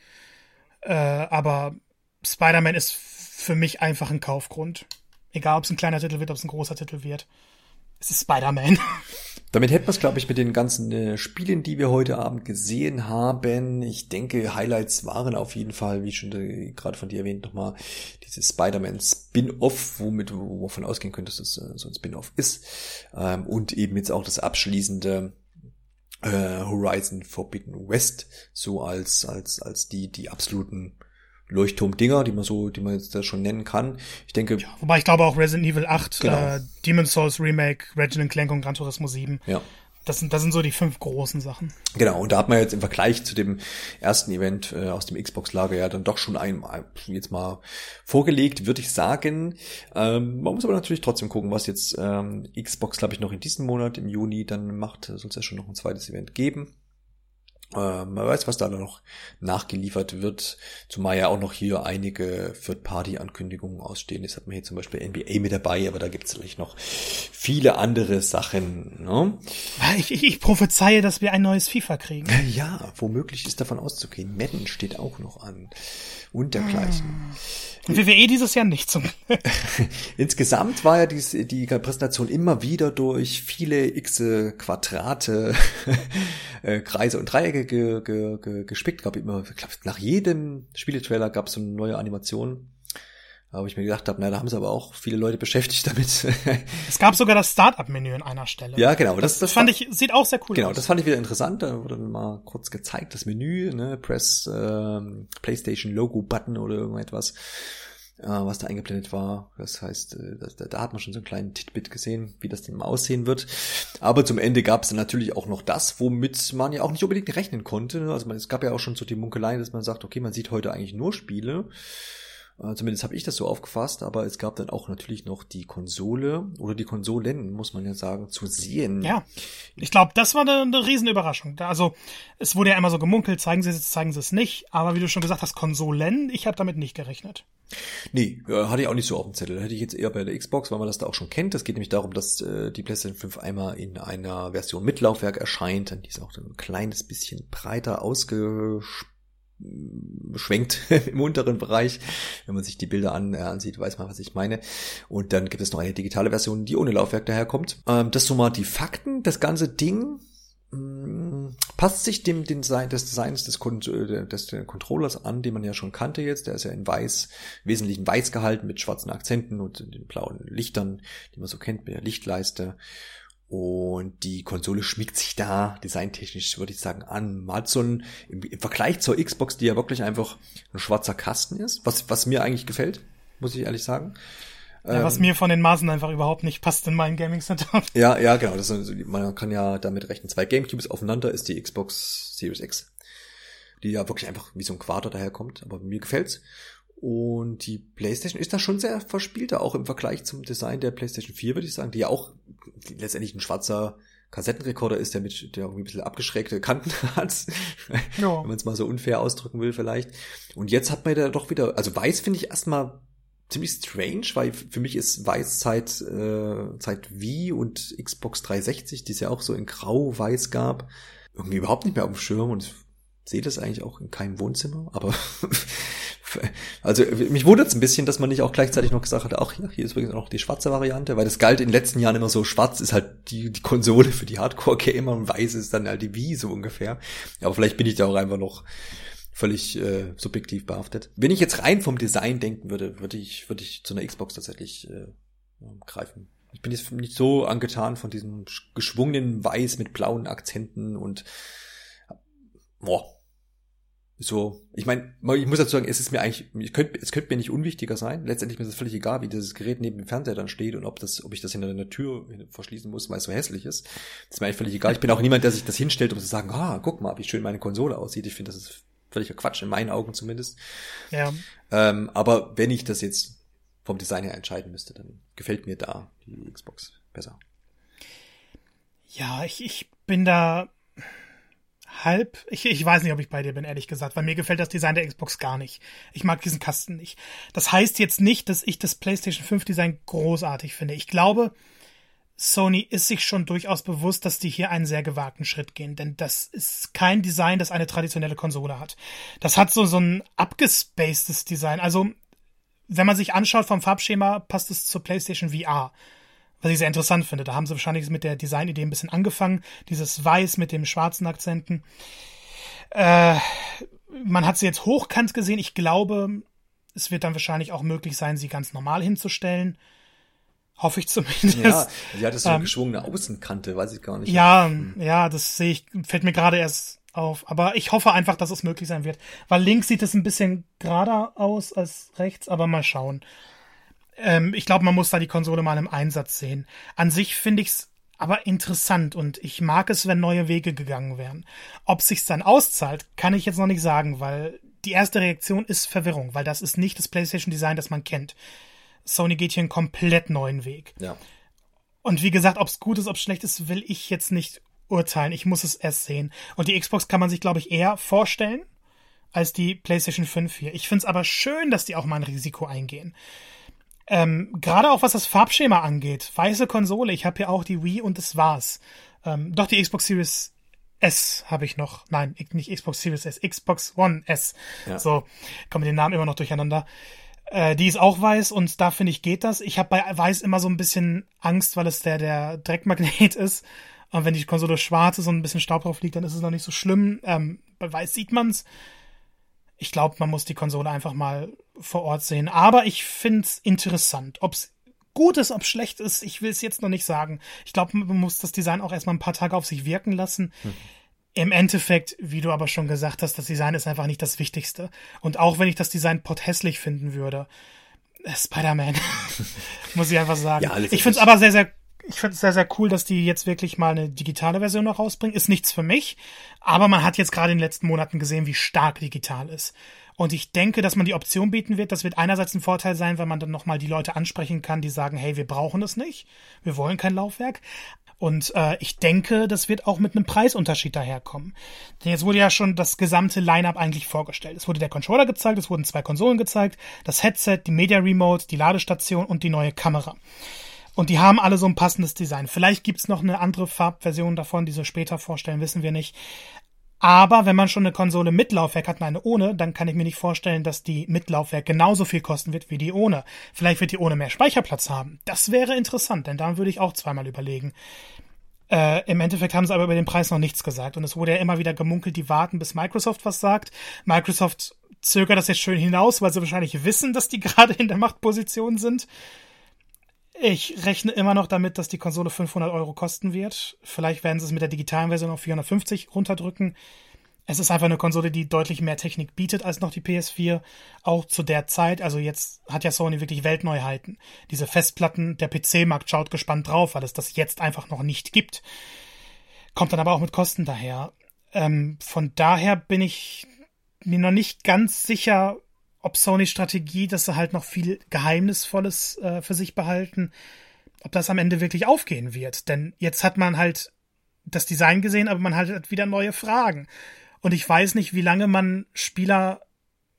Äh, aber Spider-Man ist für mich einfach ein Kaufgrund. Egal, ob es ein kleiner Titel wird, ob es ein großer Titel wird. Es ist Spider-Man. Damit hätten wir es, glaube ich, mit den ganzen äh, Spielen, die wir heute Abend gesehen haben. Ich denke, Highlights waren auf jeden Fall, wie schon äh, gerade von dir erwähnt, nochmal dieses Spider-Man Spin-off, womit wo man ausgehen könnte, dass es äh, so ein Spin-off ist. Ähm, und eben jetzt auch das abschließende äh, Horizon Forbidden West, so als, als, als die, die absoluten Leuchtturm-Dinger, die man so, die man jetzt da schon nennen kann. Ich denke. Ja, wobei ich glaube auch Resident Evil 8, genau. äh, Demon's Souls Remake, Resident Clank und Gran Turismo 7. Ja. Das sind, das sind so die fünf großen Sachen. Genau, und da hat man jetzt im Vergleich zu dem ersten Event äh, aus dem Xbox-Lager ja dann doch schon ein, jetzt mal vorgelegt, würde ich sagen. Ähm, man muss aber natürlich trotzdem gucken, was jetzt ähm, Xbox, glaube ich, noch in diesem Monat, im Juni, dann macht. Soll es ja schon noch ein zweites Event geben. Äh, man weiß, was da noch nachgeliefert wird, zumal ja auch noch hier einige Third-Party-Ankündigungen ausstehen. Jetzt hat man hier zum Beispiel NBA mit dabei, aber da gibt es natürlich noch viele andere Sachen. Ne? Ich, ich, ich prophezeie, dass wir ein neues FIFA kriegen. Ja, womöglich ist davon auszugehen. Madden steht auch noch an und dergleichen. Hm. WWE dieses Jahr nicht zum Insgesamt war ja die, die Präsentation immer wieder durch viele x Quadrate, äh, Kreise und Dreiecke ge, ge, ge, gespickt. Gab immer, glaub, nach jedem Spieletrailer gab es so eine neue Animation. Aber ich mir gedacht habe, na, da haben sie aber auch viele Leute beschäftigt damit. es gab sogar das Startup-Menü an einer Stelle. Ja, genau. Das, das, das fand ich, sieht auch sehr cool genau, aus. Genau, das fand ich wieder interessant. Da wurde mal kurz gezeigt, das Menü, ne, Press, ähm, PlayStation Logo Button oder irgendetwas, äh, was da eingeblendet war. Das heißt, äh, das, da, da hat man schon so einen kleinen Titbit gesehen, wie das denn mal aussehen wird. Aber zum Ende gab es dann natürlich auch noch das, womit man ja auch nicht unbedingt rechnen konnte. Also man, es gab ja auch schon so die Munkelei, dass man sagt, okay, man sieht heute eigentlich nur Spiele. Äh, zumindest habe ich das so aufgefasst, aber es gab dann auch natürlich noch die Konsole oder die Konsolen, muss man ja sagen, zu sehen. Ja, ich glaube, das war eine, eine Riesenüberraschung. Also es wurde ja immer so gemunkelt, zeigen sie es jetzt, zeigen sie es nicht. Aber wie du schon gesagt hast, Konsolen, ich habe damit nicht gerechnet. Nee, hatte ich auch nicht so auf dem Zettel. Hätte ich jetzt eher bei der Xbox, weil man das da auch schon kennt. Es geht nämlich darum, dass äh, die PlayStation 5 einmal in einer Version mit Laufwerk erscheint. Dann die ist auch ein kleines bisschen breiter ausgespielt beschwenkt im unteren Bereich. Wenn man sich die Bilder an, äh, ansieht, weiß man, was ich meine. Und dann gibt es noch eine digitale Version, die ohne Laufwerk daherkommt. Ähm, das so mal die Fakten. Das ganze Ding mh, mm, passt sich dem, dem Design, des Designs des, äh, des, des Controllers an, den man ja schon kannte jetzt. Der ist ja in weiß, wesentlich weiß gehalten mit schwarzen Akzenten und den blauen Lichtern, die man so kennt mit der Lichtleiste. Und die Konsole schmiegt sich da designtechnisch, würde ich sagen, an. Man hat so ein, im, im, Vergleich zur Xbox, die ja wirklich einfach ein schwarzer Kasten ist, was, was mir eigentlich gefällt, muss ich ehrlich sagen. Ja, was ähm, mir von den Maßen einfach überhaupt nicht passt in meinem Gaming Center. Ja, ja, genau. Das man kann ja damit rechnen. Zwei Gamecubes aufeinander ist die Xbox Series X. Die ja wirklich einfach wie so ein Quader daherkommt, aber mir gefällt's. Und die PlayStation ist da schon sehr verspielter, auch im Vergleich zum Design der PlayStation 4, würde ich sagen, die ja auch letztendlich ein schwarzer Kassettenrekorder ist, der mit der irgendwie ein bisschen abgeschrägte Kanten hat, ja. wenn man es mal so unfair ausdrücken will vielleicht. Und jetzt hat man da doch wieder, also weiß finde ich erstmal ziemlich strange, weil für mich ist weiß Zeit, äh, Zeit Wii und Xbox 360, die es ja auch so in grau-weiß gab, irgendwie überhaupt nicht mehr auf dem Schirm und sehe das eigentlich auch in keinem Wohnzimmer, aber also mich wundert es ein bisschen, dass man nicht auch gleichzeitig noch gesagt hat, ach ja, hier ist übrigens auch die schwarze Variante, weil das galt in den letzten Jahren immer so, schwarz ist halt die, die Konsole für die Hardcore-Gamer und weiß ist dann halt die Wii so ungefähr. Aber vielleicht bin ich da auch einfach noch völlig äh, subjektiv behaftet. Wenn ich jetzt rein vom Design denken würde, würde ich, würde ich zu einer Xbox tatsächlich äh, greifen. Ich bin jetzt nicht so angetan von diesem geschwungenen Weiß mit blauen Akzenten und boah, so, ich meine, ich muss dazu sagen, es ist mir eigentlich, es könnte, es könnte mir nicht unwichtiger sein. Letztendlich ist es völlig egal, wie dieses Gerät neben dem Fernseher dann steht und ob das, ob ich das hinter einer Tür verschließen muss, weil es so hässlich ist. Das ist mir eigentlich völlig egal. Ich bin auch niemand, der sich das hinstellt, um zu sagen, ah, guck mal, wie schön meine Konsole aussieht. Ich finde, das ist völliger Quatsch, in meinen Augen zumindest. Ja. Ähm, aber wenn ich das jetzt vom Design her entscheiden müsste, dann gefällt mir da die Xbox besser. Ja, ich, ich bin da halb. Ich, ich weiß nicht, ob ich bei dir bin, ehrlich gesagt, weil mir gefällt das Design der Xbox gar nicht. Ich mag diesen Kasten nicht. Das heißt jetzt nicht, dass ich das PlayStation 5 Design großartig finde. Ich glaube, Sony ist sich schon durchaus bewusst, dass die hier einen sehr gewagten Schritt gehen, denn das ist kein Design, das eine traditionelle Konsole hat. Das hat so, so ein abgespacedes Design. Also, wenn man sich anschaut vom Farbschema, passt es zur PlayStation VR. Was ich sehr interessant finde. Da haben sie wahrscheinlich mit der Designidee ein bisschen angefangen. Dieses Weiß mit dem schwarzen Akzenten. Äh, man hat sie jetzt hochkant gesehen. Ich glaube, es wird dann wahrscheinlich auch möglich sein, sie ganz normal hinzustellen. Hoffe ich zumindest. Ja, sie hat so eine ähm, geschwungene Außenkante, weiß ich gar nicht. Ja, hm. ja, das sehe ich, fällt mir gerade erst auf. Aber ich hoffe einfach, dass es möglich sein wird. Weil links sieht es ein bisschen gerader aus als rechts, aber mal schauen. Ähm, ich glaube, man muss da die Konsole mal im Einsatz sehen. An sich finde ich es aber interessant und ich mag es, wenn neue Wege gegangen wären. Ob sich's dann auszahlt, kann ich jetzt noch nicht sagen, weil die erste Reaktion ist Verwirrung, weil das ist nicht das PlayStation Design, das man kennt. Sony geht hier einen komplett neuen Weg. Ja. Und wie gesagt, ob es gut ist, ob es schlecht ist, will ich jetzt nicht urteilen. Ich muss es erst sehen. Und die Xbox kann man sich, glaube ich, eher vorstellen als die PlayStation 5 hier. Ich finde es aber schön, dass die auch mal ein Risiko eingehen. Ähm, Gerade auch was das Farbschema angeht. Weiße Konsole. Ich habe hier auch die Wii und das war's. Ähm, doch die Xbox Series S habe ich noch. Nein, nicht Xbox Series S, Xbox One S. Ja. So, kommen den Namen immer noch durcheinander. Äh, die ist auch weiß und da finde ich geht das. Ich habe bei weiß immer so ein bisschen Angst, weil es der, der Dreckmagnet ist. Und wenn die Konsole schwarz ist und ein bisschen Staub drauf liegt, dann ist es noch nicht so schlimm. Ähm, bei weiß sieht man's. Ich glaube, man muss die Konsole einfach mal vor Ort sehen. Aber ich finde es interessant. Ob's gut ist, ob schlecht ist, ich will es jetzt noch nicht sagen. Ich glaube, man muss das Design auch erstmal ein paar Tage auf sich wirken lassen. Hm. Im Endeffekt, wie du aber schon gesagt hast, das Design ist einfach nicht das Wichtigste. Und auch wenn ich das Design pothässlich finden würde, äh, Spider-Man, muss ich einfach sagen. Ja, ich finde es aber sehr, sehr, ich finde es sehr, sehr cool, dass die jetzt wirklich mal eine digitale Version noch rausbringen. Ist nichts für mich, aber man hat jetzt gerade in den letzten Monaten gesehen, wie stark digital ist. Und ich denke, dass man die Option bieten wird. Das wird einerseits ein Vorteil sein, weil man dann nochmal die Leute ansprechen kann, die sagen, hey, wir brauchen es nicht. Wir wollen kein Laufwerk. Und äh, ich denke, das wird auch mit einem Preisunterschied daherkommen. Denn jetzt wurde ja schon das gesamte Line-up eigentlich vorgestellt. Es wurde der Controller gezeigt, es wurden zwei Konsolen gezeigt, das Headset, die Media Remote, die Ladestation und die neue Kamera. Und die haben alle so ein passendes Design. Vielleicht gibt's noch eine andere Farbversion davon, die sie später vorstellen, wissen wir nicht. Aber wenn man schon eine Konsole mit Laufwerk hat und eine ohne, dann kann ich mir nicht vorstellen, dass die mit Laufwerk genauso viel kosten wird wie die ohne. Vielleicht wird die ohne mehr Speicherplatz haben. Das wäre interessant, denn da würde ich auch zweimal überlegen. Äh, Im Endeffekt haben sie aber über den Preis noch nichts gesagt. Und es wurde ja immer wieder gemunkelt, die warten, bis Microsoft was sagt. Microsoft zögert das jetzt schön hinaus, weil sie wahrscheinlich wissen, dass die gerade in der Machtposition sind. Ich rechne immer noch damit, dass die Konsole 500 Euro kosten wird. Vielleicht werden sie es mit der digitalen Version auf 450 runterdrücken. Es ist einfach eine Konsole, die deutlich mehr Technik bietet als noch die PS4. Auch zu der Zeit. Also jetzt hat ja Sony wirklich Weltneuheiten. Diese Festplatten, der PC-Markt schaut gespannt drauf, weil es das jetzt einfach noch nicht gibt. Kommt dann aber auch mit Kosten daher. Ähm, von daher bin ich mir noch nicht ganz sicher, ob Sonys Strategie, dass sie halt noch viel Geheimnisvolles äh, für sich behalten, ob das am Ende wirklich aufgehen wird. Denn jetzt hat man halt das Design gesehen, aber man hat wieder neue Fragen. Und ich weiß nicht, wie lange man Spieler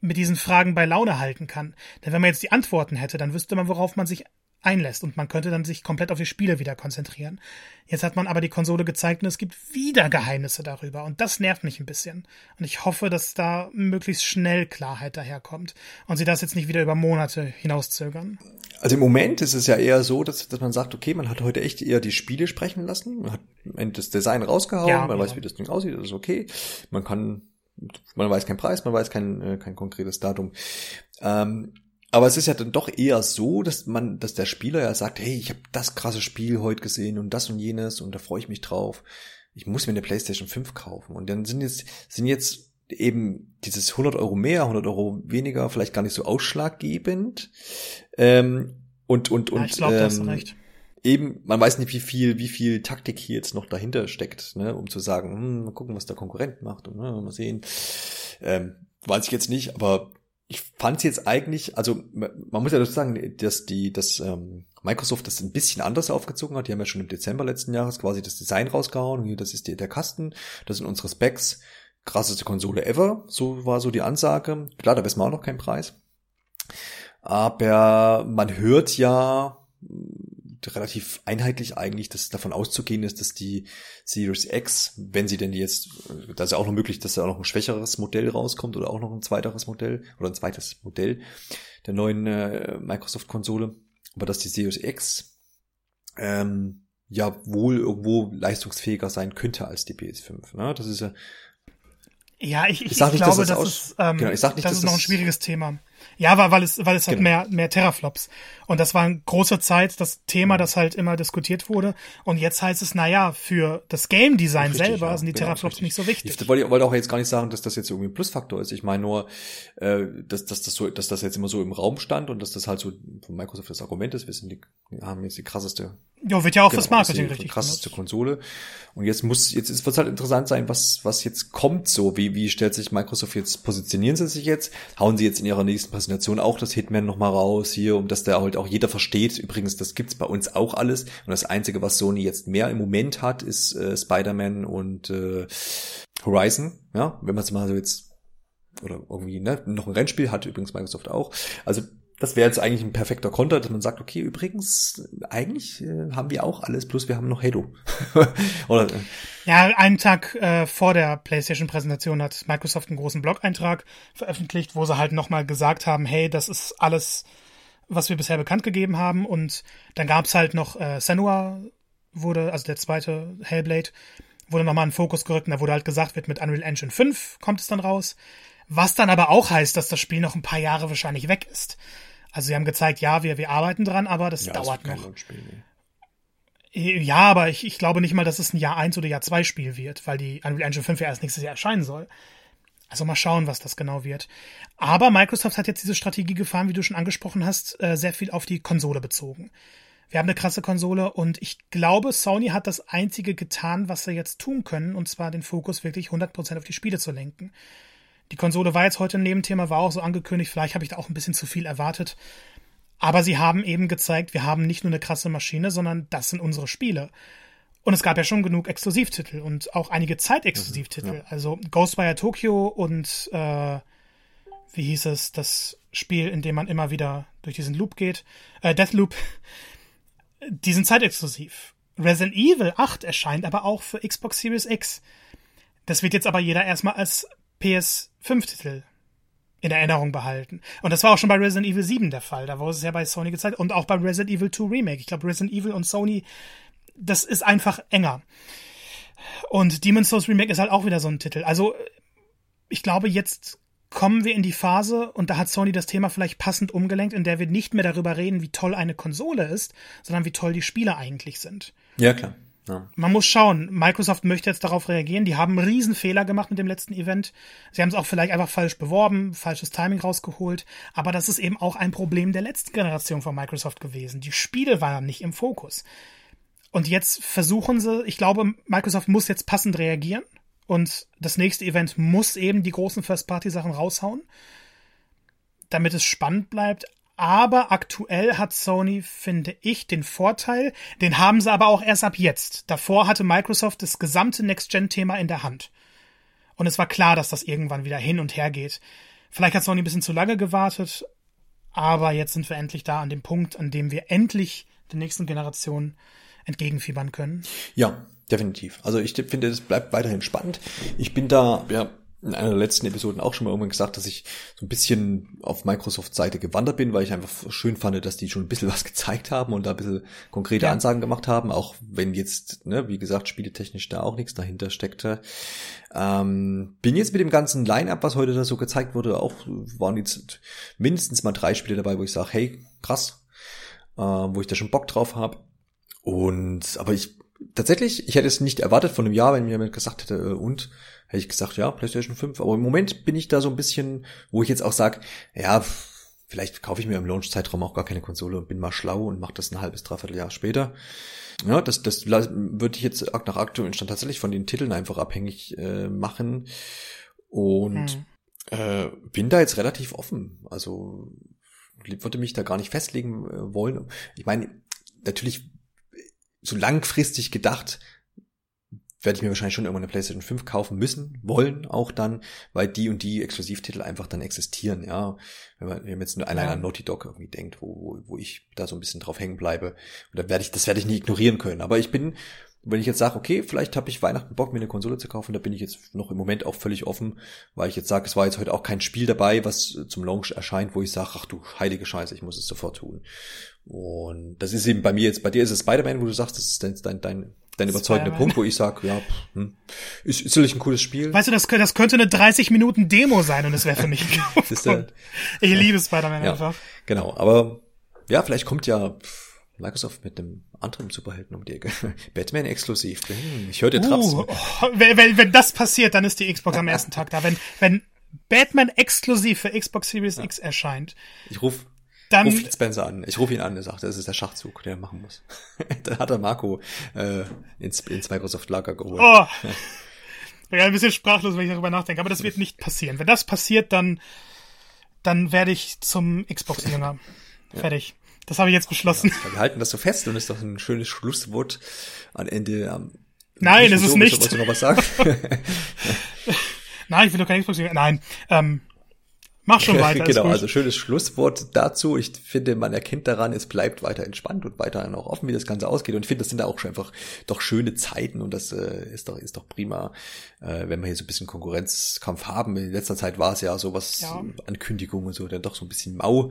mit diesen Fragen bei Laune halten kann. Denn wenn man jetzt die Antworten hätte, dann wüsste man, worauf man sich einlässt und man könnte dann sich komplett auf die Spiele wieder konzentrieren. Jetzt hat man aber die Konsole gezeigt und es gibt wieder Geheimnisse darüber und das nervt mich ein bisschen. Und ich hoffe, dass da möglichst schnell Klarheit daherkommt und sie das jetzt nicht wieder über Monate hinauszögern. Also im Moment ist es ja eher so, dass, dass man sagt, okay, man hat heute echt eher die Spiele sprechen lassen, man hat das Design rausgehauen, ja, man ja. weiß, wie das Ding aussieht, das ist okay. Man kann, man weiß keinen Preis, man weiß kein, äh, kein konkretes Datum. Ähm, aber es ist ja dann doch eher so, dass man, dass der Spieler ja sagt, hey, ich habe das krasse Spiel heute gesehen und das und jenes und da freue ich mich drauf. Ich muss mir eine PlayStation 5 kaufen. Und dann sind jetzt, sind jetzt eben dieses 100 Euro mehr, 100 Euro weniger vielleicht gar nicht so ausschlaggebend. Ähm, und, und, und, ja, ich glaub, ähm, recht. eben, man weiß nicht, wie viel, wie viel Taktik hier jetzt noch dahinter steckt, ne, um zu sagen, hm, mal gucken, was der Konkurrent macht und ne, mal sehen. Ähm, weiß ich jetzt nicht, aber ich fand es jetzt eigentlich, also man muss ja dazu sagen, dass die, dass ähm, Microsoft das ein bisschen anders aufgezogen hat. Die haben ja schon im Dezember letzten Jahres quasi das Design rausgehauen. Hier, das ist die, der Kasten, das sind unsere Specs, krasseste Konsole ever. So war so die Ansage. Klar, da wissen wir auch noch keinen Preis. Aber man hört ja relativ einheitlich eigentlich, dass davon auszugehen ist, dass die Series X, wenn sie denn jetzt, da ist ja auch noch möglich, dass da auch noch ein schwächeres Modell rauskommt oder auch noch ein zweiteres Modell oder ein zweites Modell der neuen äh, Microsoft-Konsole, aber dass die Series X ähm, ja wohl irgendwo leistungsfähiger sein könnte als die PS5. Ne? Das ist ja ja, ich, ich, ich, ich glaube, das, das ist, ähm, genau, ich sag nicht, das ist noch ein schwieriges Thema. Ja, weil, weil es, weil es halt genau. mehr, mehr Terraflops. Und das war eine große Zeit das Thema, mhm. das halt immer diskutiert wurde. Und jetzt heißt es, naja, für das Game Design richtig, selber ja, sind die genau, Terraflops nicht so wichtig. Ich wollte, wollte auch jetzt gar nicht sagen, dass das jetzt irgendwie ein Plusfaktor ist. Ich meine nur, äh, dass, dass das so, dass das jetzt immer so im Raum stand und dass das halt so von Microsoft das Argument ist. Wir sind die, haben jetzt die krasseste. Ja, wird ja auch genau, fürs Marketing die, richtig. Die krasseste benutzt. Konsole. Und jetzt muss, jetzt wird es halt interessant sein, was, was jetzt kommt so. Wie, wie stellt sich Microsoft jetzt, positionieren sie sich jetzt? Hauen sie jetzt in ihrer nächsten Präsentation Präsentation auch das Hitman nochmal raus hier, um dass da halt auch jeder versteht. Übrigens, das gibt's bei uns auch alles. Und das Einzige, was Sony jetzt mehr im Moment hat, ist äh, Spider-Man und äh, Horizon. Ja, wenn man es mal so jetzt oder irgendwie ne, noch ein Rennspiel hat, übrigens Microsoft auch. Also das wäre jetzt eigentlich ein perfekter Konter, dass man sagt, okay, übrigens, eigentlich äh, haben wir auch alles, plus wir haben noch Halo. Oder, äh. Ja, einen Tag äh, vor der PlayStation-Präsentation hat Microsoft einen großen Blog-Eintrag veröffentlicht, wo sie halt nochmal gesagt haben, hey, das ist alles, was wir bisher bekannt gegeben haben. Und dann gab's halt noch äh, Senua, wurde, also der zweite Hellblade, wurde nochmal in Fokus gerückt und da wurde halt gesagt wird, mit Unreal Engine 5 kommt es dann raus. Was dann aber auch heißt, dass das Spiel noch ein paar Jahre wahrscheinlich weg ist. Also sie haben gezeigt, ja, wir, wir arbeiten dran, aber das ja, dauert das noch. Nee. Ja, aber ich, ich glaube nicht mal, dass es ein Jahr 1 oder Jahr 2 Spiel wird, weil die Unreal Engine 5 ja erst nächstes Jahr erscheinen soll. Also mal schauen, was das genau wird. Aber Microsoft hat jetzt diese Strategie gefahren, wie du schon angesprochen hast, äh, sehr viel auf die Konsole bezogen. Wir haben eine krasse Konsole und ich glaube, Sony hat das einzige getan, was sie jetzt tun können, und zwar den Fokus wirklich 100% auf die Spiele zu lenken. Die Konsole war jetzt heute ein Nebenthema, war auch so angekündigt. Vielleicht habe ich da auch ein bisschen zu viel erwartet. Aber sie haben eben gezeigt, wir haben nicht nur eine krasse Maschine, sondern das sind unsere Spiele. Und es gab ja schon genug Exklusivtitel und auch einige Zeitexklusivtitel. Ja. Also Ghostwire Tokyo und äh, wie hieß es, das Spiel, in dem man immer wieder durch diesen Loop geht, äh, Deathloop, die sind zeitexklusiv. Resident Evil 8 erscheint aber auch für Xbox Series X. Das wird jetzt aber jeder erstmal als PS5-Titel in Erinnerung behalten. Und das war auch schon bei Resident Evil 7 der Fall. Da wurde es ja bei Sony gezeigt. Und auch bei Resident Evil 2 Remake. Ich glaube, Resident Evil und Sony, das ist einfach enger. Und Demon's Souls Remake ist halt auch wieder so ein Titel. Also, ich glaube, jetzt kommen wir in die Phase, und da hat Sony das Thema vielleicht passend umgelenkt, in der wir nicht mehr darüber reden, wie toll eine Konsole ist, sondern wie toll die Spiele eigentlich sind. Ja, klar. Ja. Man muss schauen. Microsoft möchte jetzt darauf reagieren. Die haben einen riesen Fehler gemacht mit dem letzten Event. Sie haben es auch vielleicht einfach falsch beworben, falsches Timing rausgeholt. Aber das ist eben auch ein Problem der letzten Generation von Microsoft gewesen. Die Spiele waren nicht im Fokus. Und jetzt versuchen sie, ich glaube, Microsoft muss jetzt passend reagieren. Und das nächste Event muss eben die großen First-Party-Sachen raushauen, damit es spannend bleibt. Aber aktuell hat Sony, finde ich, den Vorteil, den haben sie aber auch erst ab jetzt. Davor hatte Microsoft das gesamte Next-Gen-Thema in der Hand. Und es war klar, dass das irgendwann wieder hin und her geht. Vielleicht hat Sony ein bisschen zu lange gewartet, aber jetzt sind wir endlich da an dem Punkt, an dem wir endlich der nächsten Generation entgegenfiebern können. Ja, definitiv. Also ich finde, es bleibt weiterhin spannend. Ich bin da, ja, in einer der letzten Episoden auch schon mal irgendwann gesagt, dass ich so ein bisschen auf Microsoft Seite gewandert bin, weil ich einfach schön fand, dass die schon ein bisschen was gezeigt haben und da ein bisschen konkrete ja. Ansagen gemacht haben, auch wenn jetzt, ne, wie gesagt, spieletechnisch da auch nichts dahinter steckte. Ähm, bin jetzt mit dem ganzen Line-Up, was heute da so gezeigt wurde, auch waren jetzt mindestens mal drei Spiele dabei, wo ich sage, hey, krass, äh, wo ich da schon Bock drauf habe. Und aber ich tatsächlich, ich hätte es nicht erwartet von einem Jahr, wenn mir jemand gesagt hätte, äh, und hätte ich gesagt, ja, PlayStation 5. Aber im Moment bin ich da so ein bisschen, wo ich jetzt auch sage, ja, vielleicht kaufe ich mir im Launch-Zeitraum auch gar keine Konsole und bin mal schlau und mache das ein halbes, dreiviertel Jahr später. Ja, das, das würde ich jetzt nach aktuellem Stand tatsächlich von den Titeln einfach abhängig äh, machen. Und hm. äh, bin da jetzt relativ offen. Also würde mich da gar nicht festlegen äh, wollen. Ich meine, natürlich so langfristig gedacht, werde ich mir wahrscheinlich schon irgendwann eine PlayStation 5 kaufen müssen, wollen auch dann, weil die und die Exklusivtitel einfach dann existieren, ja. Wenn man, wenn man jetzt nur allein Ja. an Naughty Dog irgendwie denkt, wo, wo, wo ich da so ein bisschen drauf hängen bleibe. Und da werde ich, das werde ich nie ignorieren können. Aber ich bin, wenn ich jetzt sage, okay, vielleicht habe ich Weihnachten Bock, mir eine Konsole zu kaufen, da bin ich jetzt noch im Moment auch völlig offen, weil ich jetzt sage, es war jetzt heute auch kein Spiel dabei, was zum Launch erscheint, wo ich sage, ach du heilige Scheiße, ich muss es sofort tun. Und das ist eben bei mir jetzt, bei dir ist es Spider-Man, wo du sagst, das ist dein, dein, dein, dein überzeugender. Punkt, wo ich sage, ja, hm, ist, ist sicherlich ein cooles Spiel. Weißt du, das, das könnte eine 30 Minuten Demo sein und es wäre für mich der- Ich liebe Spider-Man Ja, einfach. genau. Aber ja, vielleicht kommt ja Microsoft mit einem anderen Superhelden um die Ecke. Batman exklusiv. Ich höre dir Traps. Uh, oh, wenn, wenn, wenn das passiert, dann ist die Xbox am ersten Tag da. Wenn, wenn Batman exklusiv für Xbox Series X erscheint, Ich ruf, dann ruf Spencer an. Ich rufe ihn an. Er sagt, das ist der Schachzug, den er machen muss. Dann hat er Marco äh, ins, ins Microsoft-Lager geholt. Oh. Ich bin ein bisschen sprachlos, wenn ich darüber nachdenke, aber das wird nicht passieren. Wenn das passiert, dann, dann werde ich zum Xbox-Jünger. Fertig. Das habe ich jetzt beschlossen. Wir halten das so fest und ist doch ein schönes Schlusswort am Ende. Ähm, Nein, ist es so, nicht. Wolltest du noch was sagen? Nein, ich will doch kein Xbox-Jünger. Nein, ähm, mach schon weiter. genau, also schönes Schlusswort dazu. Ich finde, man erkennt daran, es bleibt weiter entspannt und weiterhin auch offen, wie das Ganze ausgeht. Und ich finde, das sind da auch schon einfach doch schöne Zeiten und das äh, ist doch ist doch prima, äh, wenn wir hier so ein bisschen Konkurrenzkampf haben. In letzter Zeit war es ja sowas Ja. Ankündigungen und so, dann doch so ein bisschen mau,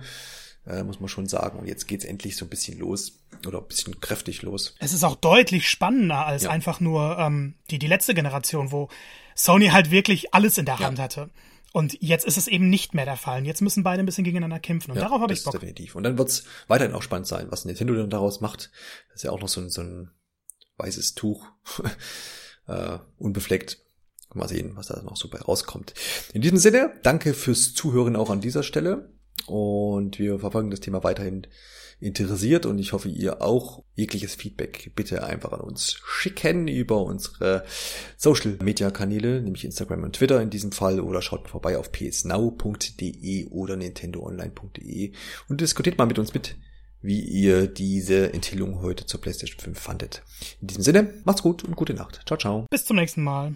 äh, muss man schon sagen. Und jetzt geht's endlich so ein bisschen los oder ein bisschen kräftig los. es ist auch deutlich spannender als Ja. einfach nur ähm, die, die letzte Generation, wo Sony halt wirklich alles in der Ja. Hand hatte. Und jetzt ist es eben nicht mehr der Fall. Und Jetzt müssen beide ein bisschen gegeneinander kämpfen. Und Ja, darauf habe ich Bock. definitiv. Und dann wird's weiterhin auch spannend sein, was Nintendo dann daraus macht. Das ist ja auch noch so ein, so ein weißes Tuch, äh, unbefleckt. Mal sehen, was da noch so bei rauskommt. In diesem Sinne, danke fürs Zuhören auch an dieser Stelle. Und wir verfolgen das Thema weiterhin interessiert und ich hoffe, ihr auch jegliches Feedback bitte einfach an uns schicken über unsere Social Media Kanäle, nämlich Instagram und Twitter in diesem Fall oder schaut mal vorbei auf psnow.de oder nintendoonline.de und diskutiert mal mit uns mit, wie ihr diese Enthüllung heute zur PlayStation 5 fandet. In diesem Sinne, macht's gut und gute Nacht. Ciao, ciao. Bis zum nächsten Mal.